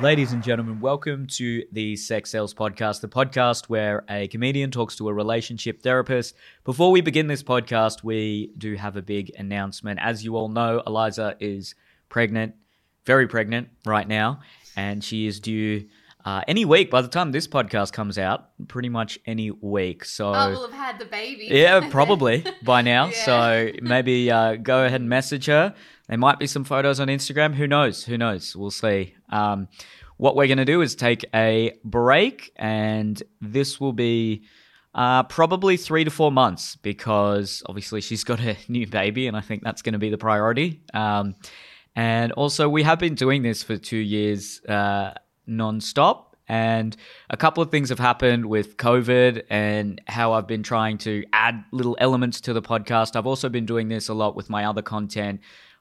Ladies and gentlemen, welcome to the Sex Cells Podcast, the podcast where a comedian talks to a relationship therapist. Before we begin this podcast, we do have a big announcement. As you all know, Eliza is pregnant, very pregnant right now, and she is due uh, any week by the time this podcast comes out, pretty much any week. So, Oh, we'll have had the baby. yeah, probably by now. Yeah. So maybe uh, go ahead and message her. There might be some photos on Instagram. Who knows? Who knows? We'll see. Um, what we're going to do is take a break, and this will be uh, probably three to four months because obviously she's got a new baby, and I think that's going to be the priority. Um, and also, we have been doing this for two years uh, non-stop and a couple of things have happened with covid and how i've been trying to add little elements to the podcast i've also been doing this a lot with my other content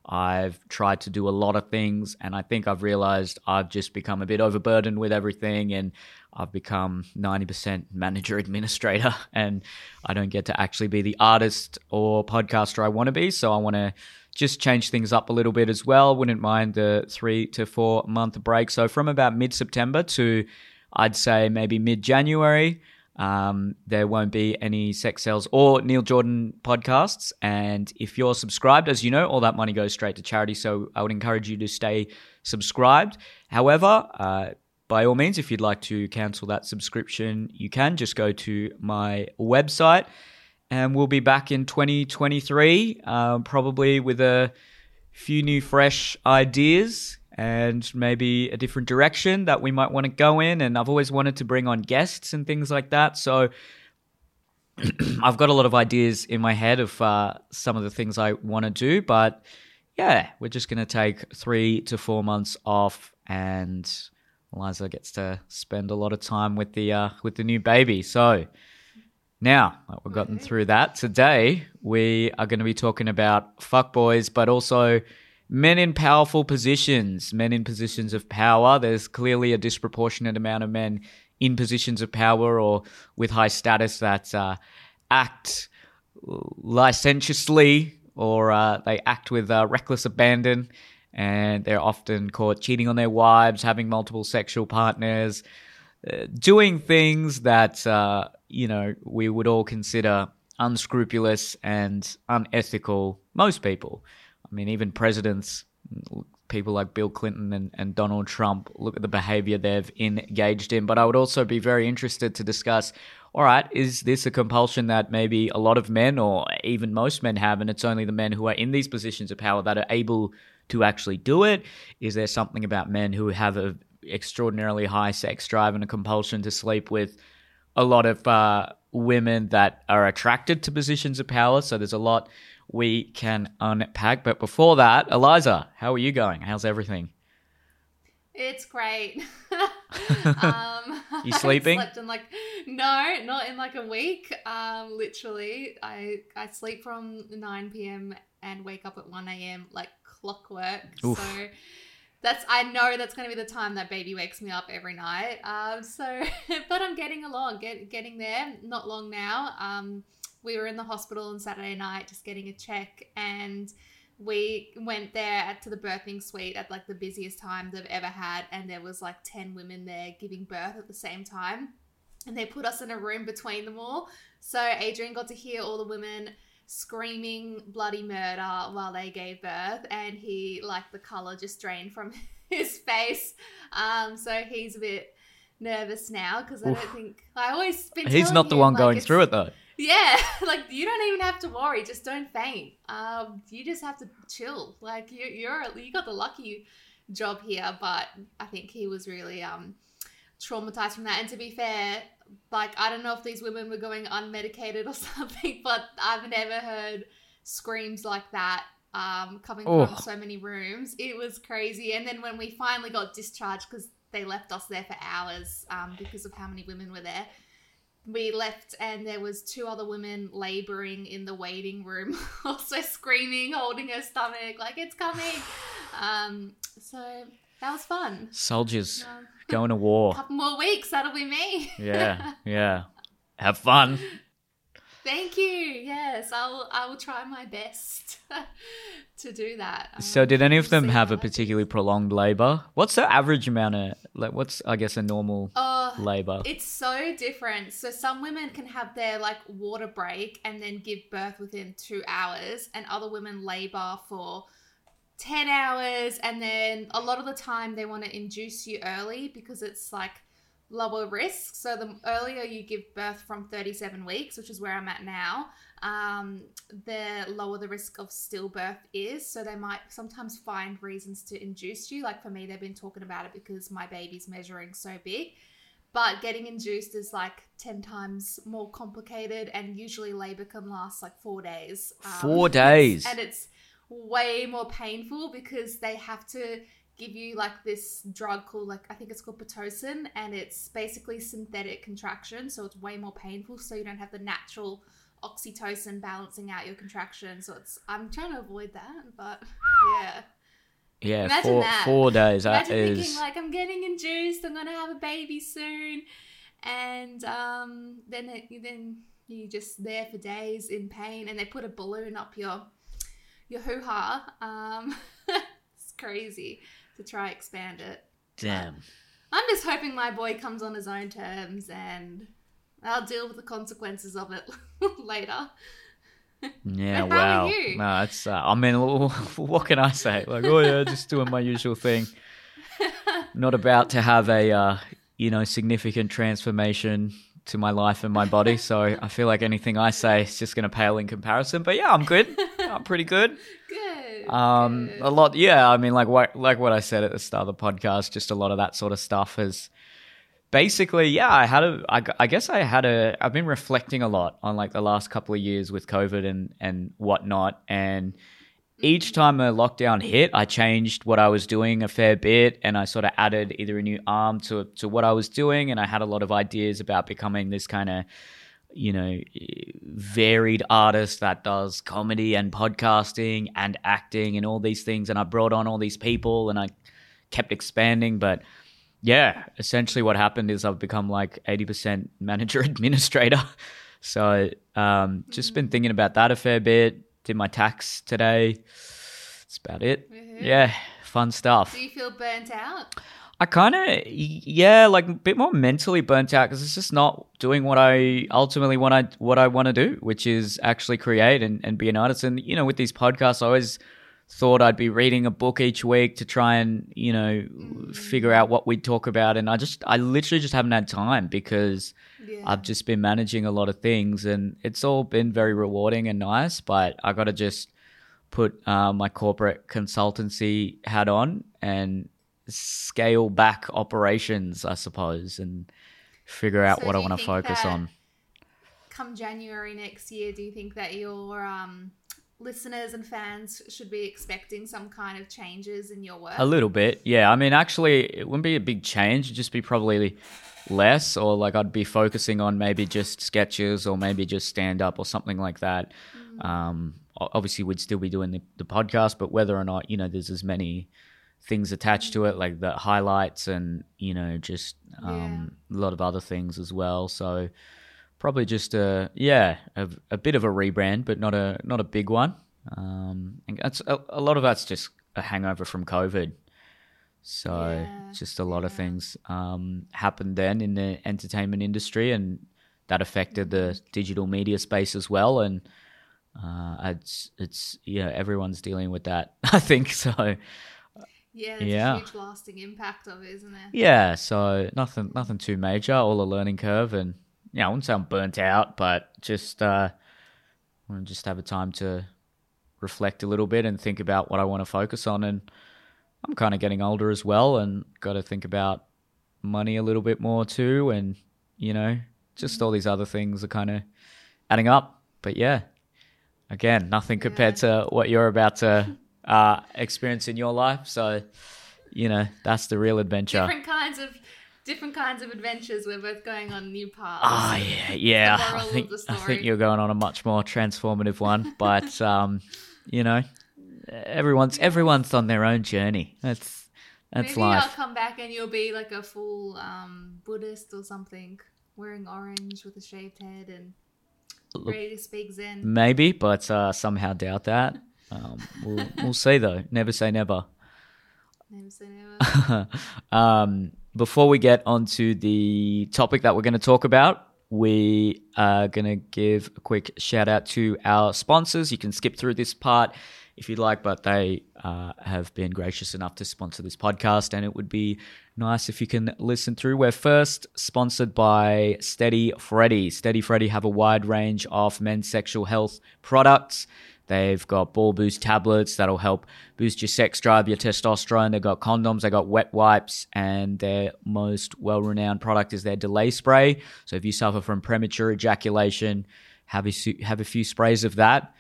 i've tried to do a lot of things and i think i've realized i've just become a bit overburdened with everything and i've become 90% manager administrator and i don't get to actually be the artist or podcaster i want to be so i want to just change things up a little bit as well. Wouldn't mind the three to four month break. So from about mid September to I'd say maybe mid January, um, there won't be any sex cells or Neil Jordan podcasts. And if you're subscribed, as you know, all that money goes straight to charity. So I would encourage you to stay subscribed. However, uh, by all means, if you'd like to cancel that subscription, you can just go to my website and we'll be back in 2023, um, probably with a few new, fresh ideas and maybe a different direction that we might want to go in. And I've always wanted to bring on guests and things like that. So I've got a lot of ideas in my head of uh, some of the things I want to do, but yeah, we're just going to take three to four months off and. Eliza gets to spend a lot of time with the uh, with the new baby. So, now that we've gotten through that, today we are going to be talking about fuck boys, but also men in powerful positions, men in positions of power. There's clearly a disproportionate amount of men in positions of power or with high status that uh, act licentiously or uh, they act with uh, reckless abandon. And they're often caught cheating on their wives, having multiple sexual partners, uh, doing things that uh, you know we would all consider unscrupulous and unethical. Most people, I mean, even presidents, people like Bill Clinton and, and Donald Trump, look at the behavior they've engaged in. But I would also be very interested to discuss. All right, is this a compulsion that maybe a lot of men or even most men have, and it's only the men who are in these positions of power that are able to actually do it? Is there something about men who have a extraordinarily high sex drive and a compulsion to sleep with a lot of uh, women that are attracted to positions of power? So there's a lot we can unpack. But before that, Eliza, how are you going? How's everything? It's great. um, You I sleeping? slept in like no, not in like a week. Um, literally, I I sleep from nine p.m. and wake up at one a.m. like clockwork. Oof. So that's I know that's going to be the time that baby wakes me up every night. Um, so but I'm getting along, get getting there. Not long now. Um, we were in the hospital on Saturday night just getting a check and we went there at, to the birthing suite at like the busiest time they've ever had and there was like 10 women there giving birth at the same time. And they put us in a room between them all. So adrian got to hear all the women screaming bloody murder while they gave birth and he like the color just drained from his face. Um so he's a bit nervous now because i don't think i always been He's not the him, one like, going through it though. Yeah, like you don't even have to worry. Just don't faint. Um, you just have to chill. Like you, you're you got the lucky job here, but I think he was really um traumatized from that. And to be fair, like I don't know if these women were going unmedicated or something, but I've never heard screams like that um coming Oh. from so many rooms. It was crazy. And then when we finally got discharged because they left us there for hours um, because of how many women were there we left and there was two other women laboring in the waiting room also screaming holding her stomach like it's coming um so that was fun Soldiers um, going to a war. couple more weeks that'll be me Yeah, yeah. Have fun. Thank you. Yes, I'll I will try my best to do that. So, Um, did any of them have a particularly prolonged labor? What's the average amount of like? What's I guess a normal Oh, labor? It's so different. So some women can have their like water break and then give birth within two hours, and other women labor for 10 hours. And then a lot of the time they want to induce you early because it's like lower risk. So the earlier you give birth from 37 weeks, which is where I'm at now, um, the lower the risk of stillbirth is. So they might sometimes find reasons to induce you. Like for me, they've been talking about it because my baby's measuring so big. But getting induced is like 10 times more complicated, and usually labor can last like four days. Um, Four days. And it's way more painful because they have to give you like this drug called, like, I think it's called Pitocin, and it's basically synthetic contraction. So it's way more painful. So you don't have the natural oxytocin balancing out your contraction. So it's, I'm trying to avoid that, but yeah. yeah, imagine four that. four days. That Imagine is thinking like I'm getting induced, I'm gonna have a baby soon, and um, then it, then you just there for days in pain, and they put a balloon up your your hoo ha. Um, crazy to try expand it. damn. I'm just hoping my boy comes on his own terms, and I'll deal with the consequences of it later. Yeah, But wow. you? No, it's. Uh, I mean, what can I say? Like, oh yeah, just doing my usual thing. Not about to have a, uh, you know, significant transformation to my life and my body. So I feel like anything I say is just going to pale in comparison. But yeah, I'm good. I'm pretty good. Good. Um, a lot. Yeah, I mean, like what, like what I said at the start of the podcast. Just a lot of that sort of stuff has basically, yeah, I had a, I, I guess I had a, I've been reflecting a lot on like the last couple of years with COVID and, and whatnot. And each time a lockdown hit, I changed what I was doing a fair bit and I sort of added either a new arm to, to what I was doing. And I had a lot of ideas about becoming this kind of, you know, varied artist that does comedy and podcasting and acting and all these things. And I brought on all these people and I kept expanding. But yeah, essentially what happened is I've become like 80% manager administrator. So um, just been thinking about that a fair bit. Did my tax today. That's about it. Woohoo. Yeah, fun stuff. Do you feel burnt out? I kind of, yeah, like a bit more mentally burnt out because it's just not doing what I ultimately want I what I want to do, which is actually create and, and be an artist. And you know, with these podcasts, I always thought I'd be reading a book each week to try and you know figure out what we'd talk about, and I just I literally just haven't had time because Yeah. I've just been managing a lot of things, and it's all been very rewarding and nice. But I got to just put uh, my corporate consultancy hat on and scale back operations, I suppose, and figure out So what I want to focus on. come January next year, do you think that your um, listeners and fans should be expecting some kind of changes in your work? A little bit, yeah. I mean, actually, it wouldn't be a big change. It'd just be probably less, or like I'd be focusing on maybe just sketches or maybe just stand up or something like that. Um, obviously, we'd still be doing the, the podcast, but whether or not, you know, there's as many things attached to it, like the highlights and, you know, just um, a lot of other things as well. So probably just a, yeah, a, a bit of a rebrand, but not a, not a big one. Um, and that's a, a lot of that's just a hangover from COVID. So Yeah, just a lot of things um, happened then in the entertainment industry, and that affected the digital media space as well. And uh, it's it's yeah, everyone's dealing with that. I think so. Yeah, yeah. a huge lasting impact of it, isn't it? Yeah, so nothing nothing too major. All a learning curve, and yeah, I wouldn't say I'm burnt out, but just uh, want to just have a time to reflect a little bit and think about what I want to focus on. And I'm kind of getting older as well, and got to think about money a little bit more too, and you know, just all these other things are kind of adding up. But yeah, again, nothing compared to what you're about to uh, experience in your life. So, you know, that's the real adventure. Different kinds of different kinds of adventures. We're both going on new paths. Oh yeah, yeah. I think I think you're going on a much more transformative one, but um, you know, everyone's everyone's on their own journey. That's that's life. Maybe I'll come back and you'll be like a full um, Buddhist or something, wearing orange with a shaved head and Ready to speak Zen. maybe, but uh, somehow doubt that. Um, we'll we'll see though. Never say never. Never say never. um, before we get onto the topic that we're going to talk about, we are going to give a quick shout out to our sponsors. You can skip through this part if you'd like, but they uh, have been gracious enough to sponsor this podcast, and it would be nice if you can listen through. We're first sponsored by Steady Freddy. Steady Freddy have a wide range of men's sexual health products. They've got ball boost tablets that'll help boost your sex drive, your testosterone. They've got condoms, they've got wet wipes, and their most well renowned product is their delay spray. So if you suffer from premature ejaculation, have a, have a few sprays of that,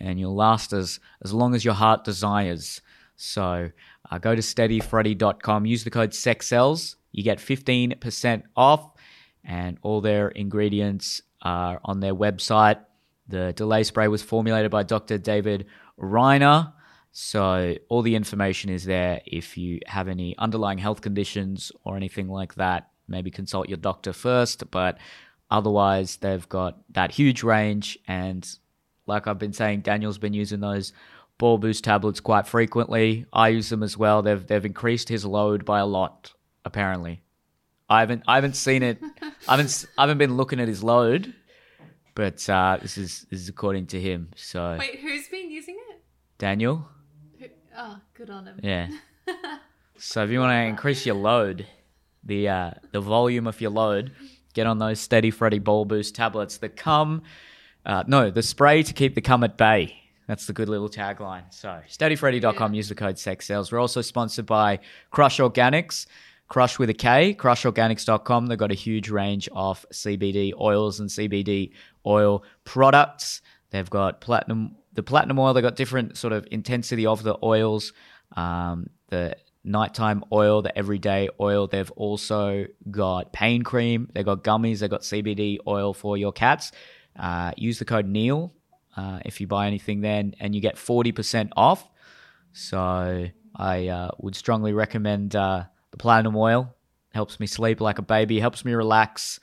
and you'll last as, as long as your heart desires. So uh, go to steadyfreddy.com, use the code SEXCELLS, you get 15% off, and all their ingredients are on their website. The delay spray was formulated by Dr. David Reiner. So, all the information is there. If you have any underlying health conditions or anything like that, maybe consult your doctor first. But otherwise, they've got that huge range. And like I've been saying, Daniel's been using those ball boost tablets quite frequently. I use them as well. They've, they've increased his load by a lot, apparently. I haven't, I haven't seen it. I haven't, I haven't been looking at his load, but uh, this is this is according to him. So Wait, who's been using it? Daniel, Who- Oh, good on him. yeah. So if you want to increase your load, the uh, the volume of your load, get on those Steady Freddy Ball Boost tablets that come. Uh, no, the spray to keep the cum at bay. That's the good little tagline. So steadyfreddy.com, Yeah. use the code sex cells. We're also sponsored by Krush Organics. Krush with a K, krushorganics.com. They've got a huge range of CBD oils and CBD oil products. They've got platinum, the platinum oil. They've got different sort of intensity of the oils. Um, the nighttime oil, the everyday oil. They've also got pain cream. They've got gummies. They've got CBD oil for your cats. Uh, use the code Neil uh, if you buy anything then, and you get 40% off. So I uh, would strongly recommend uh, the platinum oil. Helps me sleep like a baby, helps me relax,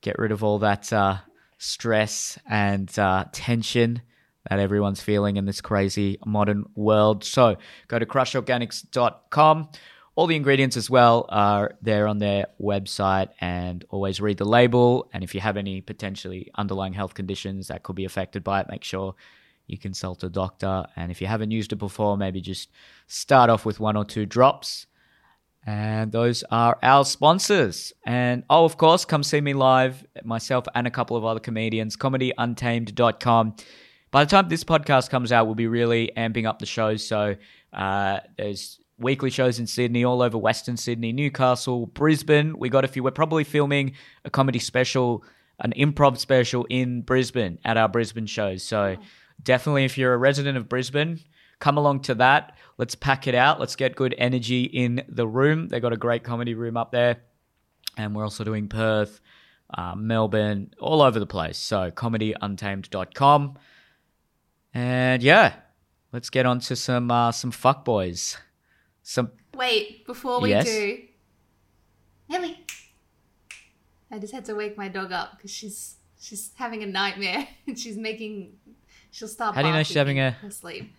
get rid of all that uh, stress and uh, tension that everyone's feeling in this crazy modern world. So go to krushorganics.com. All the ingredients as well are there on their website and always read the label. And if you have any potentially underlying health conditions that could be affected by it, make sure you consult a doctor. And if you haven't used it before, maybe just start off with one or two drops. And those are our sponsors. And oh, of course, come see me live, myself and a couple of other comedians, comedyuntamed.com. By the time this podcast comes out, we'll be really amping up the shows. So uh, there's weekly shows in Sydney, all over Western Sydney, Newcastle, Brisbane. We got a few. We're probably filming a comedy special, an improv special in Brisbane at our Brisbane shows. So definitely, if you're a resident of Brisbane, come along to that. Let's pack it out. Let's get good energy in the room. They've got a great comedy room up there. And we're also doing Perth, uh, Melbourne, all over the place. So comedyuntamed.com. And yeah, let's get on to some uh, some fuckboys. Some Wait, before we Yes? do, Ellie, I just had to wake my dog up because she's she's having a nightmare and she's making. She'll start. How do you know she's having a- sleep?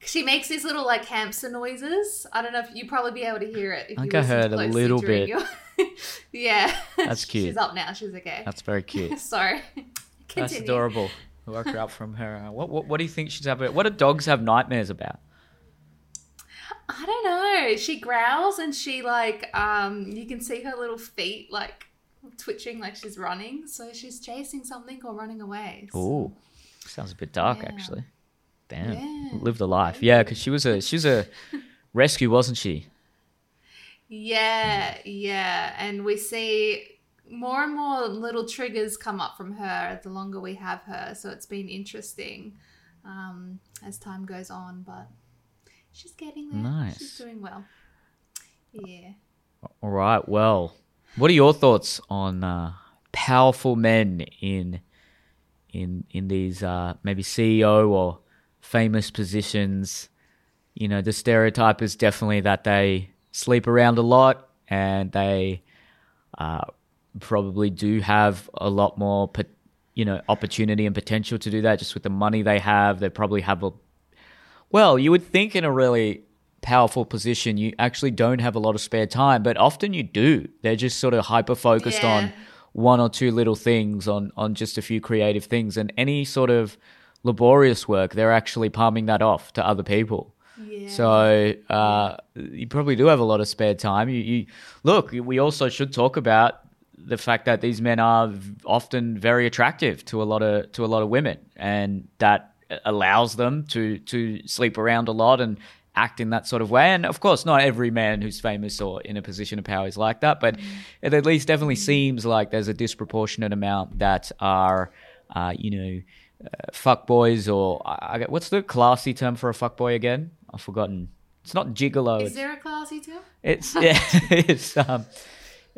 She makes these little like hamster noises. I don't know if you'd probably be able to hear it. If I think I heard a little bit. Your... yeah, That's cute. She's up now. She's okay. that's very cute. Sorry. That's adorable. I woke her up from her. uh, What, what what do you think she's having? What do dogs have nightmares about? I don't know. She growls and she like um you can see her little feet like twitching like she's running. So she's chasing something or running away. So- Ooh, sounds a bit dark Yeah. actually. Damn, Yeah. lived a life. Yeah, because she was a she was a rescue, wasn't she? Yeah, yeah. And we see more and more little triggers come up from her the longer we have her. So it's been interesting um, as time goes on, but she's getting there. Nice. She's doing well. Yeah. All right. Well, what are your thoughts on uh, powerful men in in in these uh, maybe CEO or famous positions? You know, the stereotype is definitely that they sleep around a lot and they uh, probably do have a lot more you know opportunity and potential to do that just with the money they have. They probably have a well, you would think in a really powerful position you actually don't have a lot of spare time, but often you do. They're just sort of hyper focused Yeah. on one or two little things on on just a few creative things and any sort of laborious work they're actually palming that off to other people. Yeah. so uh, you probably do have a lot of spare time. You, you look we also should talk about the fact that these men are often very attractive to a lot of to a lot of women and that allows them to to sleep around a lot and act in that sort of way. And of course not every man who's famous or in a position of power is like that but it at least definitely seems like there's a disproportionate amount that are uh, you know uh, fuck boys or I, I, what's the classy term for a fuck boy again i've forgotten it's not gigolo Is there a classy term? it's yeah, it's um,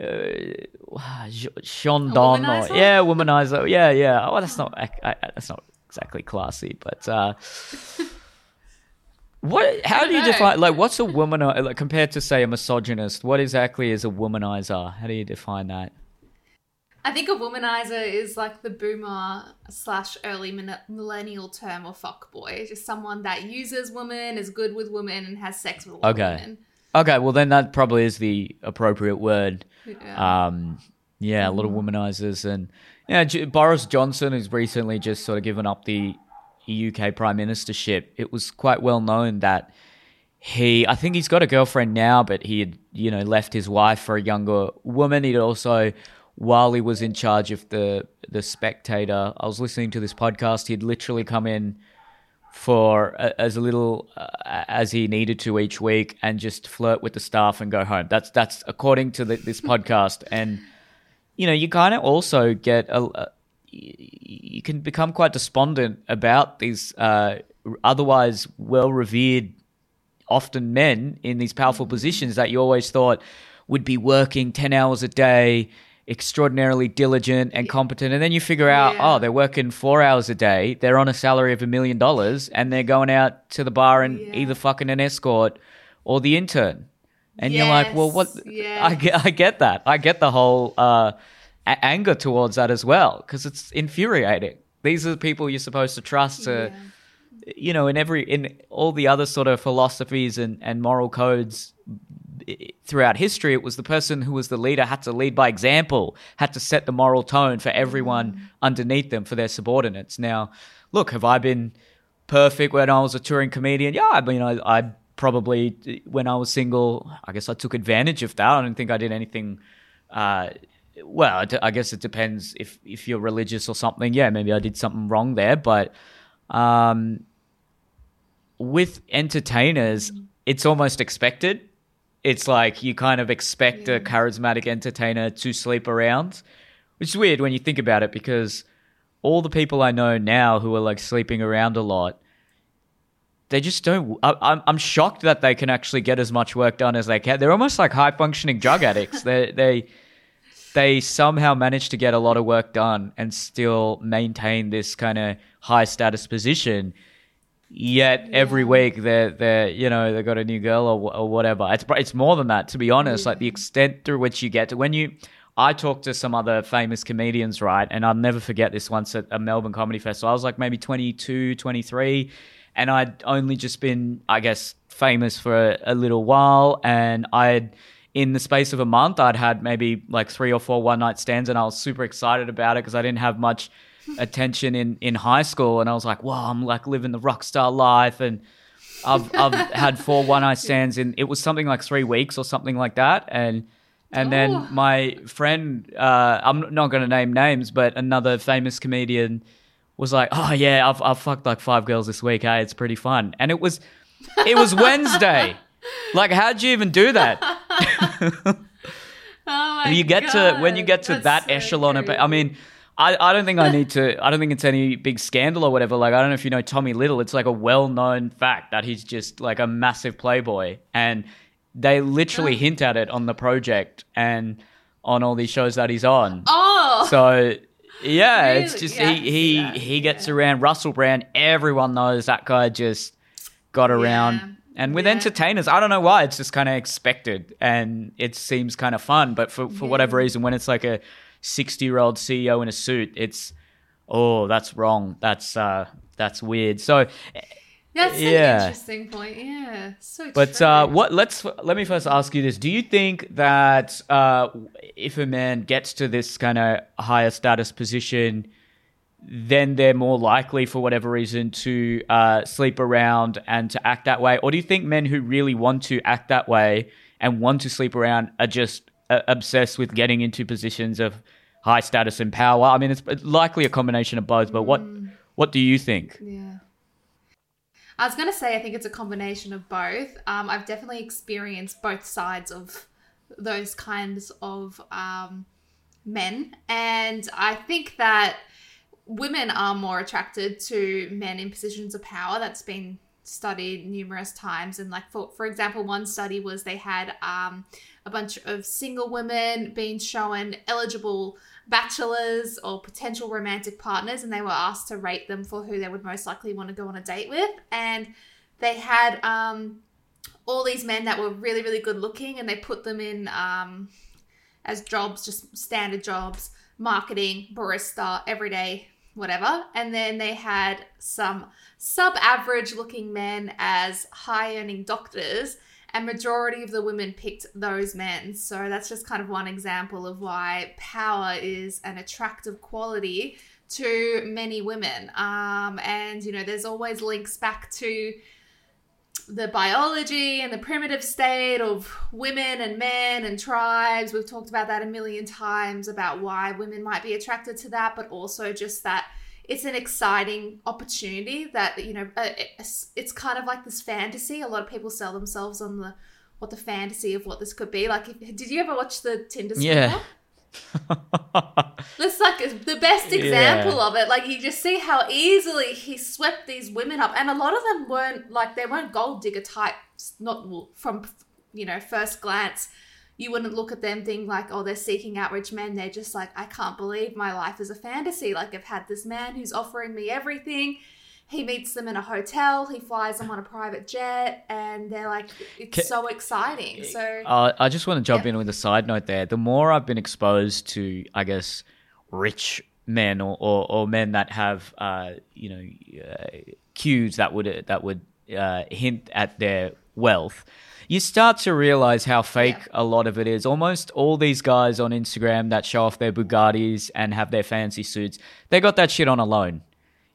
uh, Sean Don or yeah, womanizer. Yeah, yeah. Oh, that's not I, I, that's not exactly classy, but uh, what? How do you define like what's a womanizer like, compared to say a misogynist? What exactly is a womanizer? How do you define that? I think a womanizer is like the boomer slash early millennial term of fuckboy. Just someone that uses women, is good with women, and has sex with Okay. women. Okay, well then that probably is the appropriate word. Yeah. Um, yeah, a lot of womanizers and yeah, J- Boris Johnson has recently just sort of given up the UK prime ministership. It was quite well known that he, I think he's got a girlfriend now, but he had you know left his wife for a younger woman. He'd also, while he was in charge of the the Spectator, I was listening to this podcast. He'd literally come in for uh, as little uh, as he needed to each week and just flirt with the staff and go home. That's that's according to the, this podcast. And you know, you kind of also get a, a you can become quite despondent about these uh, otherwise well revered often men in these powerful positions that you always thought would be working 10 hours a day extraordinarily diligent and competent and then you figure out Yeah. oh they're working four hours a day they're on a salary of a million dollars and they're going out to the bar and Yeah. either fucking an escort or the intern and you're like well what Yes, yeah. I, get, I get that i get the whole uh, a- anger towards that as well because it's infuriating these are the people you're supposed to trust to Yeah. you know, in every in all the other sort of philosophies and, and moral codes throughout history, it was the person who was the leader had to lead by example, had to set the moral tone for everyone underneath them, for their subordinates. Now, look, have I been perfect when I was a touring comedian? Yeah, I mean, I, I probably when I was single, I guess I took advantage of that. I don't think I did anything. Uh, well, I guess it depends if if you're religious or something. Yeah, maybe I did something wrong there, but um, with entertainers, it's almost expected. It's like you kind of expect a charismatic entertainer to sleep around, which is weird when you think about it because all the people I know now who are like sleeping around a lot, they just don't. I, I'm I'm shocked that they can actually get as much work done as they can. They're almost like high functioning drug addicts. they they they somehow manage to get a lot of work done and still maintain this kind of high status position. Yet every week they're they're you know they got a new girl or, or whatever. It's it's more than that to be honest. Like the extent through which you get to when you. I talked to some other famous comedians, right? And I'll never forget this once at a Melbourne Comedy Festival. I was like maybe 22, 23, and I'd only just been, I guess, famous for a, a little while. And I'd, in the space of a month, I'd had maybe like three or four one night stands, and I was super excited about it because I didn't have much attention in, in high school. And I was like, wow, I'm like living the rock star life. And I've, I've had four one night stands in, it was something like three weeks or something like that. And, and Oh. then my friend, uh, I'm not going to name names, but another famous comedian was like, "Oh yeah, I've I've fucked like five girls this week. Hey, it's pretty fun." And it was, it was Wednesday. Like, how'd you even do that? Oh my you get to when you get to that's that so echelon crazy. I mean. I, I don't think I need to. I don't think it's any big scandal or whatever. Like I don't know if you know Tommy Little. It's like a well-known fact that he's just like a massive playboy, and they literally Oh. hint at it on the project and on all these shows that he's on. Oh, So yeah, it's just Yeah, he he he gets yeah. around Russell Brand. Everyone knows that guy just got around. Yeah, And with entertainers, I don't know why it's just kind of expected and it seems kind of fun. But for for whatever reason, when it's like a sixty year old CEO in a suit, it's oh, that's wrong. That's uh, that's weird. So, That's Yeah. an interesting point. Yeah, so but uh, what? Let's let me first ask you this: Do you think that uh, if a man gets to this kind of higher status position, then they're more likely, for whatever reason, to uh, sleep around and to act that way, or do you think men who really want to act that way and want to sleep around are just uh, obsessed with getting into positions of high status and power? I mean, it's likely a combination of both. But what what do you think? Yeah. I was going to say, I think it's a combination of both. Um, I've definitely experienced both sides of those kinds of um, men. And I think that women are more attracted to men in positions of power. That's been studied numerous times. And, like, for, for example, one study was they had um, a bunch of single women being shown eligible bachelors or potential romantic partners and they were asked to rate them for who they would most likely want to go on a date with. And they had um, all these men that were really really good looking and they put them in um, as jobs just standard jobs marketing barista everyday whatever. And then they had some sub average looking men as high earning doctors and majority of the women picked those men. So that's just kind of one example of why power is an attractive quality to many women. Um, and you know there's always links back to the biology and the primitive state of women and men and tribes. We've talked about that a million times about why women might be attracted to that but also just that it's an exciting opportunity that you know uh, it's, kind of like this fantasy a lot of people sell themselves on the what the fantasy of what this could be like if, did you ever watch the tinder Yeah. Swindler? That's like the best example Yeah. of it. Like you just see how easily he swept these women up, and a lot of them weren't like they weren't gold digger types. Not from you know first glance, you wouldn't look at them think like, oh, they're seeking out rich men. They're just like, I can't believe my life is a fantasy. Like I've had this man who's offering me everything. He meets them in a hotel. He flies them on a private jet, and they're like, it's so exciting. So Uh, I just want to jump Yeah. in with a side note there. The more I've been exposed to, I guess, rich men or, or, or men that have, uh, you know, uh, cues that would that would uh, hint at their wealth, you start to realize how fake Yeah. a lot of it is. Almost all these guys on Instagram that show off their Bugattis and have their fancy suits, they got that shit on a loan.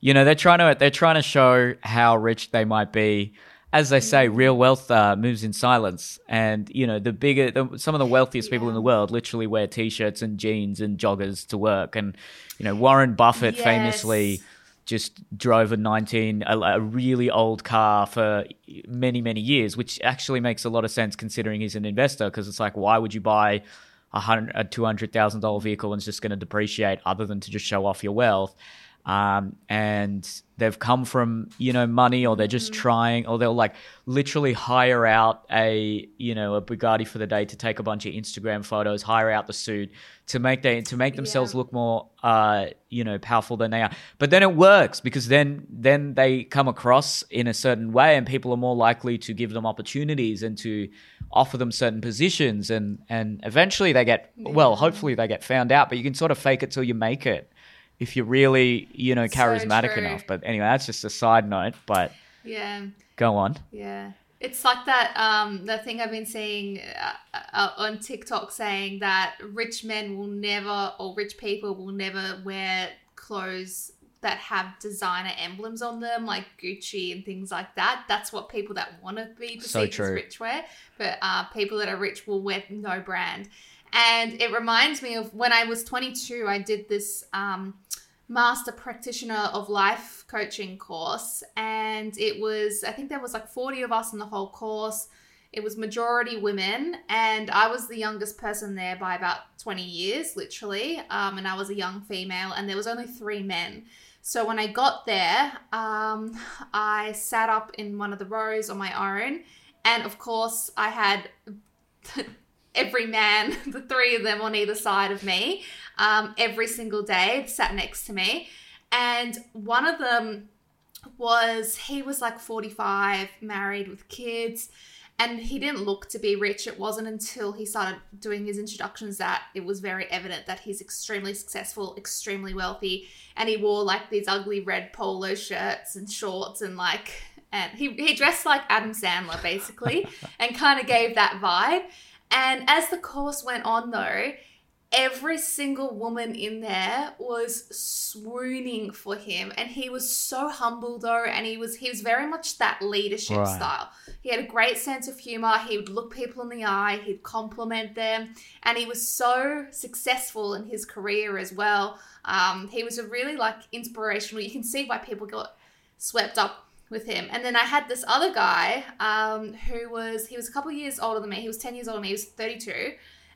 You know, they're trying to they're trying to show how rich they might be. As they say, real wealth uh, moves in silence, and you know the bigger, the, some of the wealthiest people in the world literally wear t-shirts and jeans and joggers to work. And you know, Warren Buffett Yes. famously just drove a 19 a, a really old car for many many years which actually makes a lot of sense considering he's an investor because it's like why would you buy a hundred a two hundred thousand dollar vehicle and it's just going to depreciate other than to just show off your wealth um, and they've come from you know money or they're just trying or they'll like literally hire out a you know a Bugatti for the day to take a bunch of Instagram photos hire out the suit to make they to make themselves Yeah. look more uh you know powerful than they are. But then it works because then then they come across in a certain way and people are more likely to give them opportunities and to offer them certain positions and and eventually they get well hopefully they get found out but you can sort of fake it till you make it if you're really you know charismatic true. enough but anyway that's just a side note but yeah. go on Yeah. It's like that um that thing I've been seeing uh, uh, on TikTok saying that rich men will never or rich people will never wear clothes that have designer emblems on them like Gucci and things like that. That's what people that want to be perceived true. as rich wear, but uh, people that are rich will wear no brand. And it reminds me of when I was 22, I did this um, master practitioner of life coaching course. And it was i think there was like 40 of us in the whole course. It was majority women. And i was the youngest person there by about 20 years literally. Um, and i was a young female and there was only three men. So when i got there um, i sat up in one of the rows on my own. And of course i had every man the three of them on either side of me um, every single day, sat next to me. And one of them was, he was like 45, married with kids. and he didn't look to be rich. It wasn't until he started doing his introductions that it was very evident that he's extremely successful, extremely wealthy, and he wore like these ugly red polo shirts and shorts and like and he he dressed like Adam Sandler basically and kind of gave that vibe. And as the course went on though, every single woman in there was swooning for him. And he was so humble though and he was he was very much that leadership Right. style. He had a great sense of humor. He would look people in the eye. He'd compliment them. And he was so successful in his career as well. Um, he was a really like inspirational. You can see why people got swept up with him. And then i had this other guy um, who was he was a couple years older than me. He was 10 years older than me. He was 32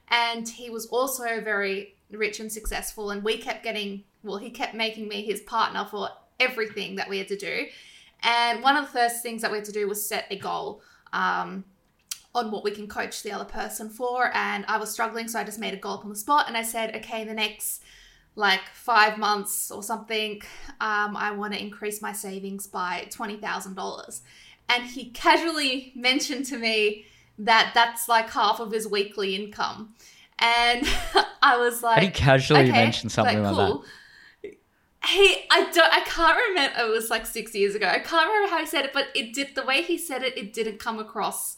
and he was also very rich and successful. And we kept getting well he kept making me his partner for everything that we had to do. And one of the first things that we had to do was set a goal um, on what we can coach the other person for. And i was struggling so i just made a goal on the spot. And i said okay the next like five months or something um, i want to increase my savings by $20000 and he casually mentioned to me that that's like half of his weekly income. And I was like, you casually okay, mention something like, that? He, I don't, I can't remember. It was like six years ago. I can't remember how he said it, but it did. The way he said it, it didn't come across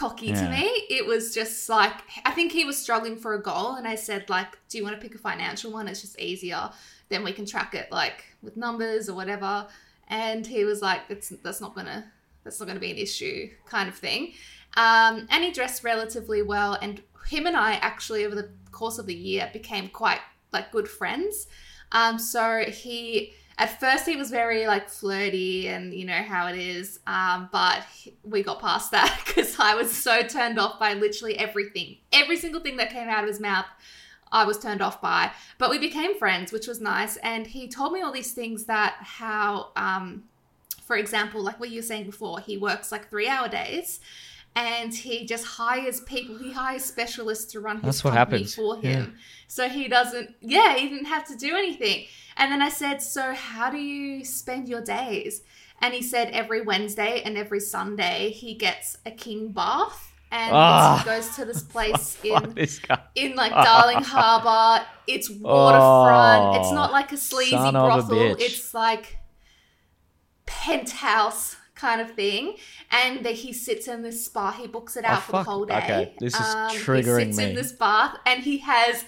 cocky to me. It was just like I think he was struggling for a goal, and I said like, "Do you want to pick a financial one? It's just easier. Then we can track it like with numbers or whatever." And he was like, "That's that's not gonna that's not gonna be an issue," kind of thing. Um, and he dressed relatively well, and him and I actually over the course of the year became quite like good friends. Um, so he at first he was very like flirty and you know how it is um, but we got past that because i was so turned off by literally everything. Every single thing that came out of his mouth i was turned off by. But we became friends which was nice and he told me all these things that how um, for example like what you were saying before he works like three hour days and he just hires people he hires specialists to run his That's what company happens. for Yeah. him so he doesn't yeah he didn't have to do anything and then I said, So, how do you spend your days? And he said, Every Wednesday and every Sunday, he gets a king bath and he ah. goes to this place in, this in like Darling Harbour. It's waterfront. it's not oh, like a sleazy of a brothel. It's like penthouse kind of thing. And that he sits in this spa. He books it Oh, out for the whole day. Okay, this is Um, triggering He sits me. in this bath and he has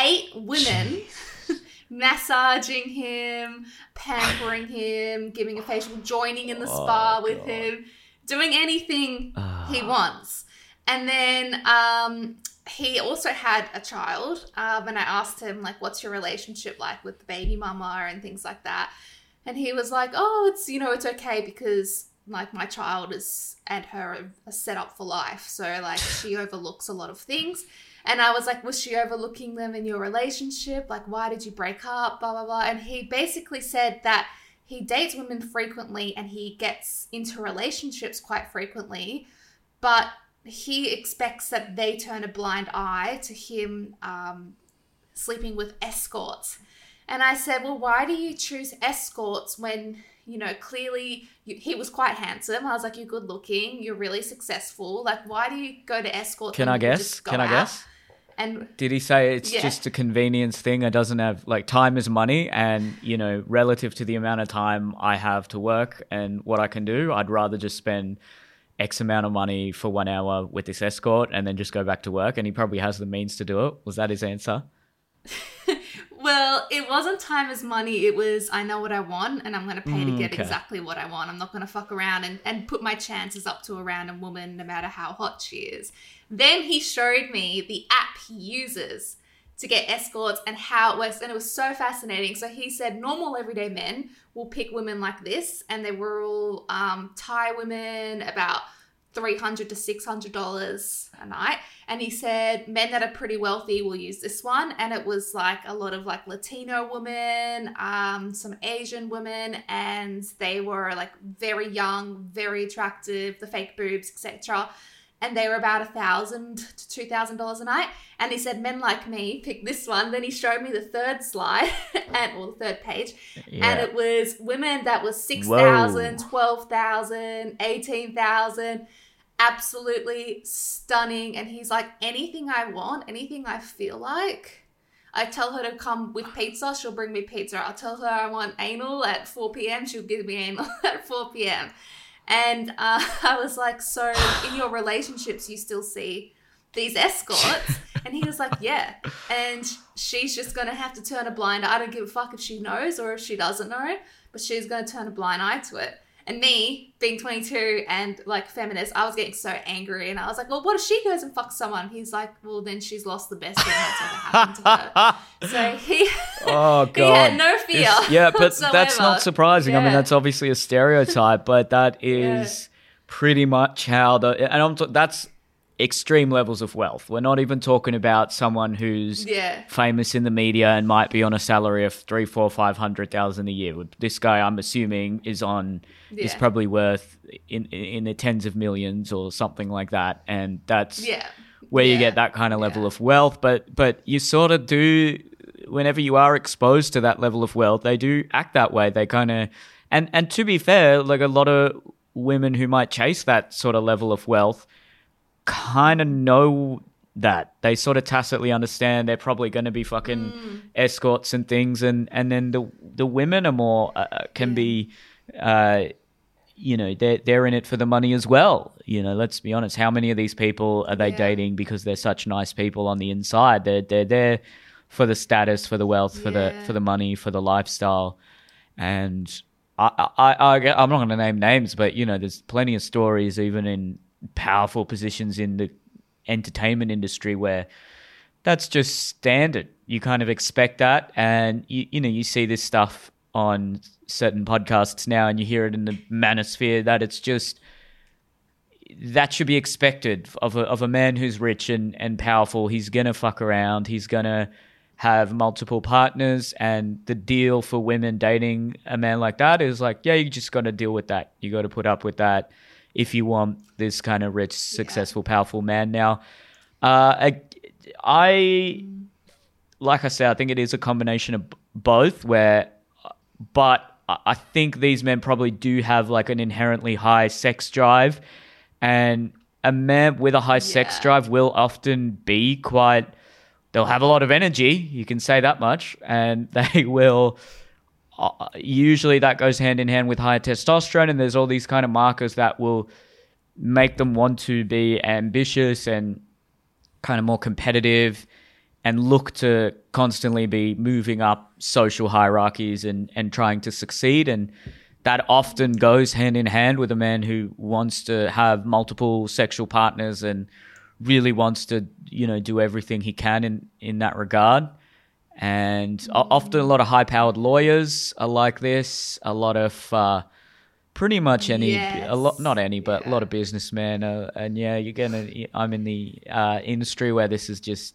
eight women massaging him, pampering him, giving a facial, joining in the spa Oh, with God. him, doing anything Ah. he wants. And then um, he also had a child. Um, and I asked him, like, what's your relationship like with the baby mama and things like that. And he was like, oh, it's, you know, it's okay because like my child is and her are set up for life. So like she overlooks a lot of things. And I was like, was she overlooking them in your relationship? Like, why did you break up? Blah, blah, blah. And he basically said that he dates women frequently and he gets into relationships quite frequently, but he expects that they turn a blind eye to him um, sleeping with escorts. And I said, well, why do you choose escorts when, you know, clearly you, he was quite handsome? I was like, you're good looking, you're really successful. Like, why do you go to escorts? Can I guess? Can I guess? And Did he say it's Yeah. just a convenience thing? It doesn't have like time is money, and you know, relative to the amount of time I have to work and what I can do, I'd rather just spend X amount of money for one hour with this escort and then just go back to work. And he probably has the means to do it. Was that his answer? Well, it wasn't time as money. It was I know what I want and I'm going to pay to Mm, get okay. exactly what I want. I'm not going to fuck around and, and put my chances up to a random woman no matter how hot she is. Then he showed me the app he uses to get escorts and how it works. And it was so fascinating. So he said normal everyday men will pick women like this and they were all um, Thai women about 300 to 600 dollars a night. And he said men that are pretty wealthy will use this one. And it was like a lot of like latino women um, some asian women and they were like very young very attractive the fake boobs etc and they were about a thousand to two thousand dollars a night and he said men like me pick this one then he showed me the third slide and or the third page and it was women that was 6,000, Whoa. 12,000, 18,000. absolutely stunning. And he's like, anything I want, anything I feel like. I tell her to come with pizza, she'll bring me pizza. I'll tell her I want anal at 4 p.m., she'll give me anal at 4 p.m. And uh, I was like, So in your relationships, you still see these escorts? And he was like, Yeah. And she's just going to have to turn a blind eye. I don't give a fuck if she knows or if she doesn't know, but she's going to turn a blind eye to it. And me, being 22 and like feminist, I was getting so angry. And I was like, well, what if she goes and fucks someone? He's like, well, then she's lost the best thing that's ever happened to her. So he, Oh god. he had no fear. It's- yeah, but that's not surprising. I mean, that's obviously a stereotype, but that is pretty much how the and I'm t- that's extreme levels of wealth. We're not even talking about someone who's Yeah. famous in the media and might be on a salary of three, four, five hundred thousand a year. This guy, I'm assuming, is on is probably worth in in the tens of millions or something like that, and that's Yeah. where you get that kind of level Yeah. of wealth. But but you sort of do whenever you are exposed to that level of wealth, they do act that way. They kind of and and to be fair, like a lot of women who might chase that sort of level of wealth kind of know that. They sort of tacitly understand they're probably going to be fucking Mm. escorts and things and and then the the women are more uh, uh, can be uh you know they're they're in it for the money as well. You know let's be honest how many of these people are they Yeah. dating because they're such nice people on the inside? They're they're there for the status for the wealth for the for the money for the lifestyle. And I, I, I, I'm not going to name names, but you know, there's plenty of stories, even in powerful positions in the entertainment industry, where that's just standard. You kind of expect that, and you, you know, you see this stuff on certain podcasts now, and you hear it in the manosphere that it's just that should be expected of a, of a man who's rich and, and powerful. He's gonna fuck around. He's gonna have multiple partners, and the deal for women dating a man like that is like, yeah, you just got to deal with that. You got to put up with that if you want this kind of rich, successful, powerful man. Now, uh, I, I like I said, I think it is a combination of both. Where, but I I think these men probably do have like an inherently high sex drive, and a man with a high sex drive will often be quite. They'll have a lot of energy. You can say that much, and they will. Uh, usually, that goes hand in hand with higher testosterone, and there's all these kind of markers that will make them want to be ambitious and kind of more competitive and look to constantly be moving up social hierarchies and, and trying to succeed. And that often goes hand in hand with a man who wants to have multiple sexual partners and really wants to, you know, do everything he can in, in that regard. And often a lot of high powered lawyers are like this. A lot of, uh, pretty much any, a lot, not any, but a lot of businessmen. Uh, and yeah, you're going to, I'm in the uh, industry where this is just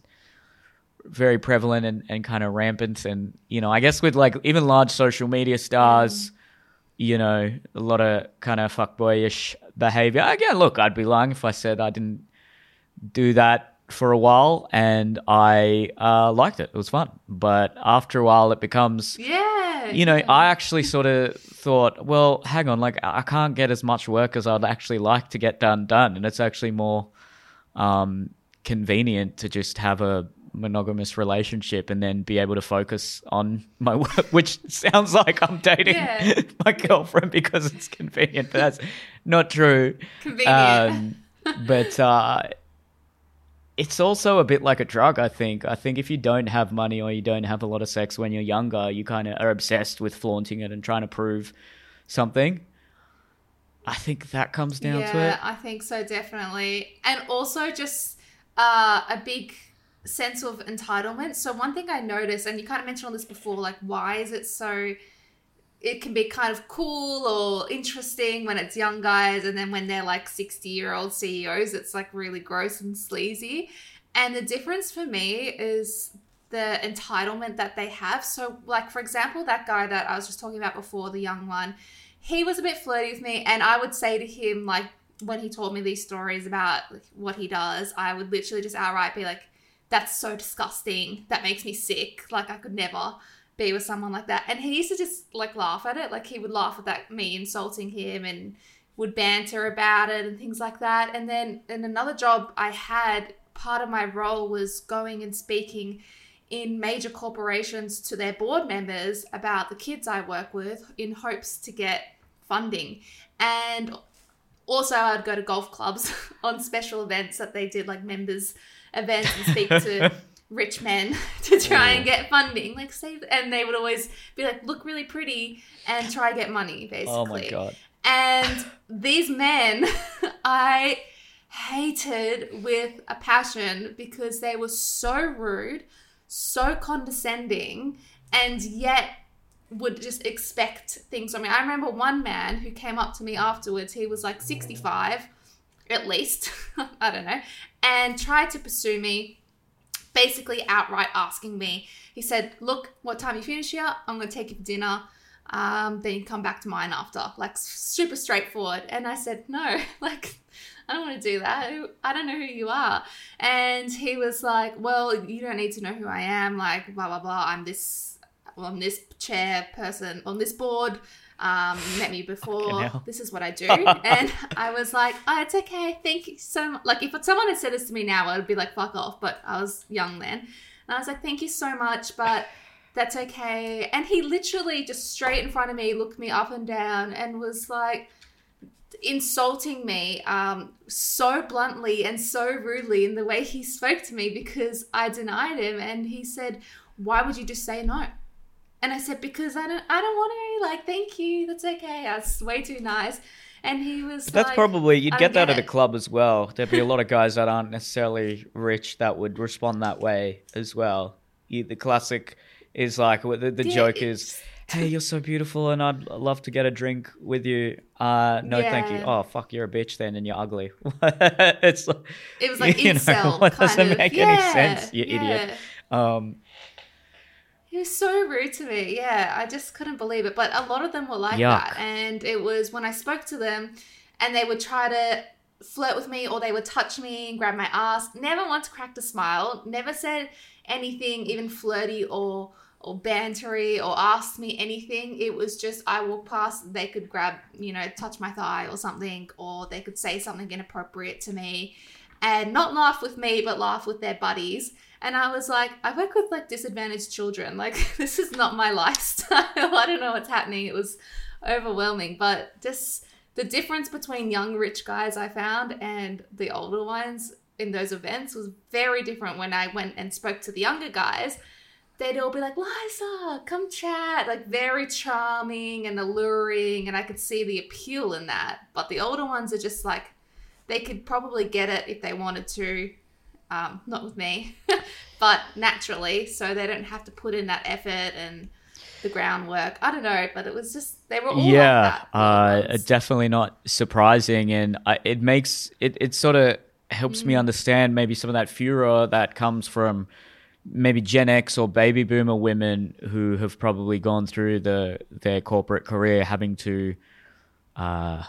very prevalent and, and kind of rampant. And, you know, I guess with like even large social media stars, you know, a lot of kind of fuckboyish behavior. Again, look, I'd be lying if I said I didn't do that for a while and I uh, liked it. It was fun. But after a while, it becomes Yeah. you know, yeah. I actually sort of thought, well, hang on, like I can't get as much work as I'd actually like to get done done, and it's actually more um, convenient to just have a monogamous relationship and then be able to focus on my work, which sounds like I'm dating Yeah. my girlfriend because it's convenient, but that's not true. Convenient. Um, but uh, it's also a bit like a drug, I think. I think if you don't have money or you don't have a lot of sex when you're younger, you kind of are obsessed with flaunting it and trying to prove something. I think that comes down yeah, to it. I think so, definitely. And also just uh, a big sense of entitlement. So, one thing I noticed, and you kind of mentioned on this before, like, why is it so. It can be kind of cool or interesting when it's young guys, and then when they're like 60 year old CEOs, it's like really gross and sleazy. And the difference for me is the entitlement that they have. So, like, for example, that guy that I was just talking about before, the young one, he was a bit flirty with me, and I would say to him, like, when he told me these stories about like, what he does, I would literally just outright be like, that's so disgusting. That makes me sick. Like, I could never be with someone like that. And he used to just like laugh at it. Like, he would laugh at that, me insulting him and would banter about it and things like that. And then in another job I had, part of my role was going and speaking in major corporations to their board members about the kids I work with in hopes to get funding. And also, I'd go to golf clubs on special events that they did, like members events, and speak to rich men to try and mm. get funding. Like, say, and they would always be like, look really pretty and try to get money, basically. Oh my god. And these men, I hated with a passion because they were so rude, so condescending, and yet would just expect things from me. I remember one man who came up to me afterwards, he was like 65 at least, I don't know, and tried to pursue me, basically outright asking me. He said, Look, what time you finish here? I'm going to take you for dinner. Um, then you come back to mine after. Like, super straightforward. And I said, No, like, I don't want to do that. I don't know who you are. And he was like, Well, you don't need to know who I am. Like, blah, blah, blah. I'm this on this chair person on this board um, met me before. This is what I do. and I was like, oh, it's okay. Thank you so much. Like, if someone had said this to me now, I would be like, fuck off. But I was young then. And I was like, thank you so much, but that's okay. And he literally just straight in front of me looked me up and down and was like, insulting me um, so bluntly and so rudely in the way he spoke to me because I denied him. And he said, Why would you just say no? And I said, because I don't, I don't want to. Like, thank you. That's okay. That's way too nice. And he was. That's like, probably you'd get that get at a club as well. There'd be a lot of guys that aren't necessarily rich that would respond that way as well. You, the classic is like the, the Yeah, joke is, "Hey, you're so beautiful, and I'd love to get a drink with you." Uh, no, thank you. Oh, fuck, you're a bitch then, and you're ugly. it's like, It was like you know, incel. what kind doesn't of. make yeah, any sense, you yeah. idiot. Um, He was so rude to me. Yeah, I just couldn't believe it. But a lot of them were like Yuck. that. And it was when I spoke to them and they would try to flirt with me or they would touch me and grab my ass. Never once cracked a smile. Never said anything even flirty or or bantery or asked me anything. It was just I walked past, they could grab, you know, touch my thigh or something, or they could say something inappropriate to me and not laugh with me, but laugh with their buddies. And I was like, I work with like disadvantaged children. Like, this is not my lifestyle. I don't know what's happening. It was overwhelming, but just the difference between young rich guys I found and the older ones in those events was very different when I went and spoke to the younger guys. They'd all be like, Liza, come chat, like very charming and alluring, and I could see the appeal in that. But the older ones are just like, they could probably get it if they wanted to, um, not with me, but naturally, so they don't have to put in that effort and the groundwork. I don't know, but it was just they were all yeah, like that. uh, definitely not surprising, and I, it makes it. It sort of helps Mm. me understand maybe some of that furor that comes from maybe Gen X or baby boomer women who have probably gone through the their corporate career having to, uh,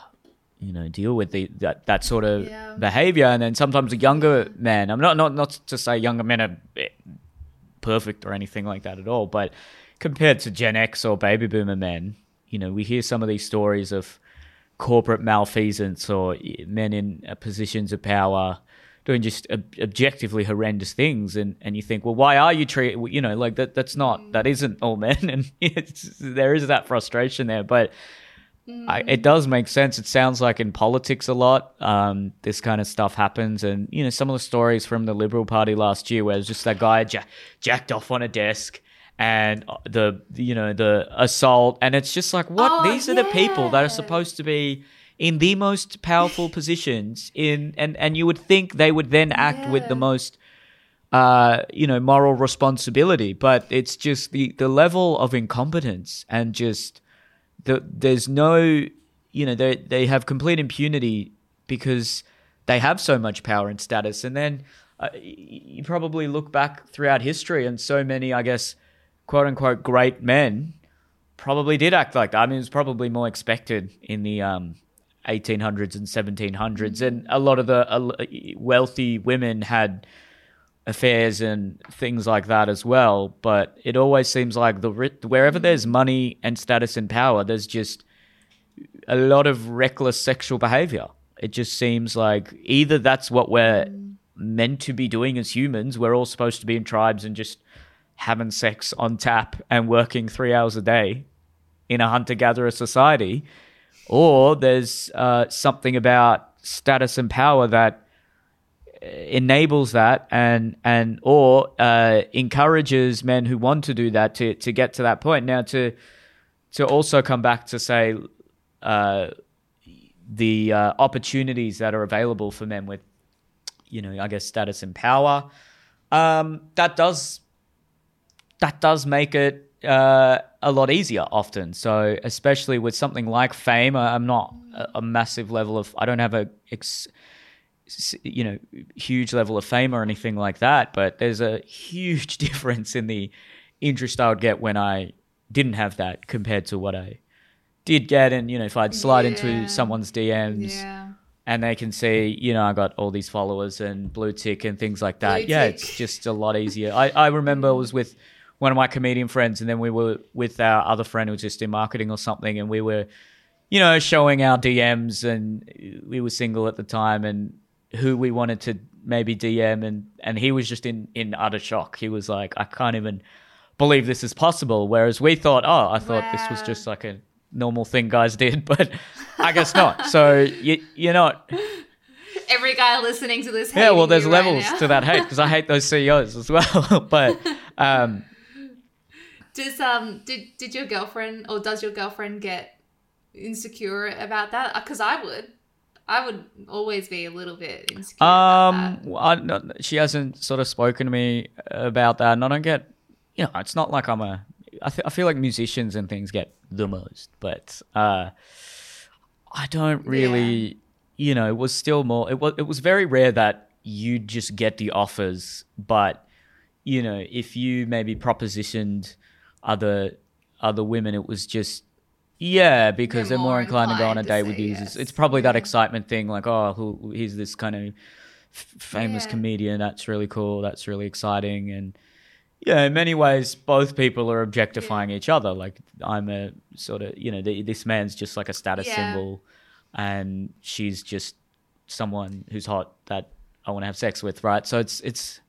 you know, deal with the that that sort of Yeah. behavior, and then sometimes a younger man. I'm not not not to say younger men are perfect or anything like that at all, but compared to Gen X or baby boomer men, you know, we hear some of these stories of corporate malfeasance or men in uh, positions of power doing just ob- objectively horrendous things. And, and you think well why are you treat you know like that that's not that isn't all men. And it's, there is that frustration there. But I, it does make sense. It sounds like in politics a lot, um, this kind of stuff happens. And, you know, some of the stories from the Liberal Party last year where it was just that guy ja- jacked off on a desk and uh, the, you know, the assault. And it's just like, what? Oh, These are the people that are supposed to be in the most powerful positions in, and, and you would think they would then act with the most uh, you know, moral responsibility, but it's just the, the level of incompetence and just the, there's no, you know, they they have complete impunity because they have so much power and status. And then uh, you probably look back throughout history, and so many, I guess, quote unquote, great men probably did act like that. I mean, it was probably more expected in the um, 1800s and 1700s, and a lot of the uh, wealthy women had affairs and things like that as well. But it always seems like the wherever there's money and status and power, there's just a lot of reckless sexual behavior. It just seems like either that's what we're meant to be doing as humans. We're all supposed to be in tribes and just having sex on tap and working three hours a day in a hunter gatherer society, or there's uh, something about status and power that enables that and and or uh, encourages men who want to do that to to get to that point. Now to to also come back to say uh, the uh, opportunities that are available for men with you know I guess status and power um, that does that does make it uh, a lot easier often. So especially with something like fame, I'm not a, a massive level of I don't have a ex, you know huge level of fame or anything like that, but there's a huge difference in the interest I would get when I didn't have that compared to what I did get and you know if I'd slide Yeah. into someone's DMs Yeah. and they can see, you know, I got all these followers and blue tick and things like that. Blue yeah, tick. it's just a lot easier. I, I remember I was with one of my comedian friends, and then we were with our other friend who was just in marketing or something, and we were, you know, showing our DMs, and we were single at the time, and who we wanted to maybe DM, and and he was just in in utter shock. He was like, I can't even believe this is possible. Whereas we thought, oh, I thought this was just like a normal thing guys did, but I guess not. So you, you're not. Every guy listening to this. Yeah, well, there's you right levels to that hate because I hate those CEOs as well. but um, Does um did did your girlfriend or does your girlfriend get insecure about that? Because I would, I would always be a little bit insecure. um. I, not, she hasn't sort of spoken to me about that, and I don't get. You know, it's not like I'm a. I, th- I feel like musicians and things get the most, but uh, I don't really. You know, it was still more. It was. It was very rare that you just get the offers, but you know, if you maybe propositioned other other women, it was just yeah, because They're they're, more more inclined to go on a date with you. yes. It's, probably that excitement thing, like oh, who, he's this kind of famous Yeah. comedian. That's really cool. That's really exciting, and yeah, in many ways, both people are objectifying each other. Like I'm a sort of you know, the, this man's just like a status Yeah. symbol, and she's just someone who's hot that I want to have sex with, right? So it's it's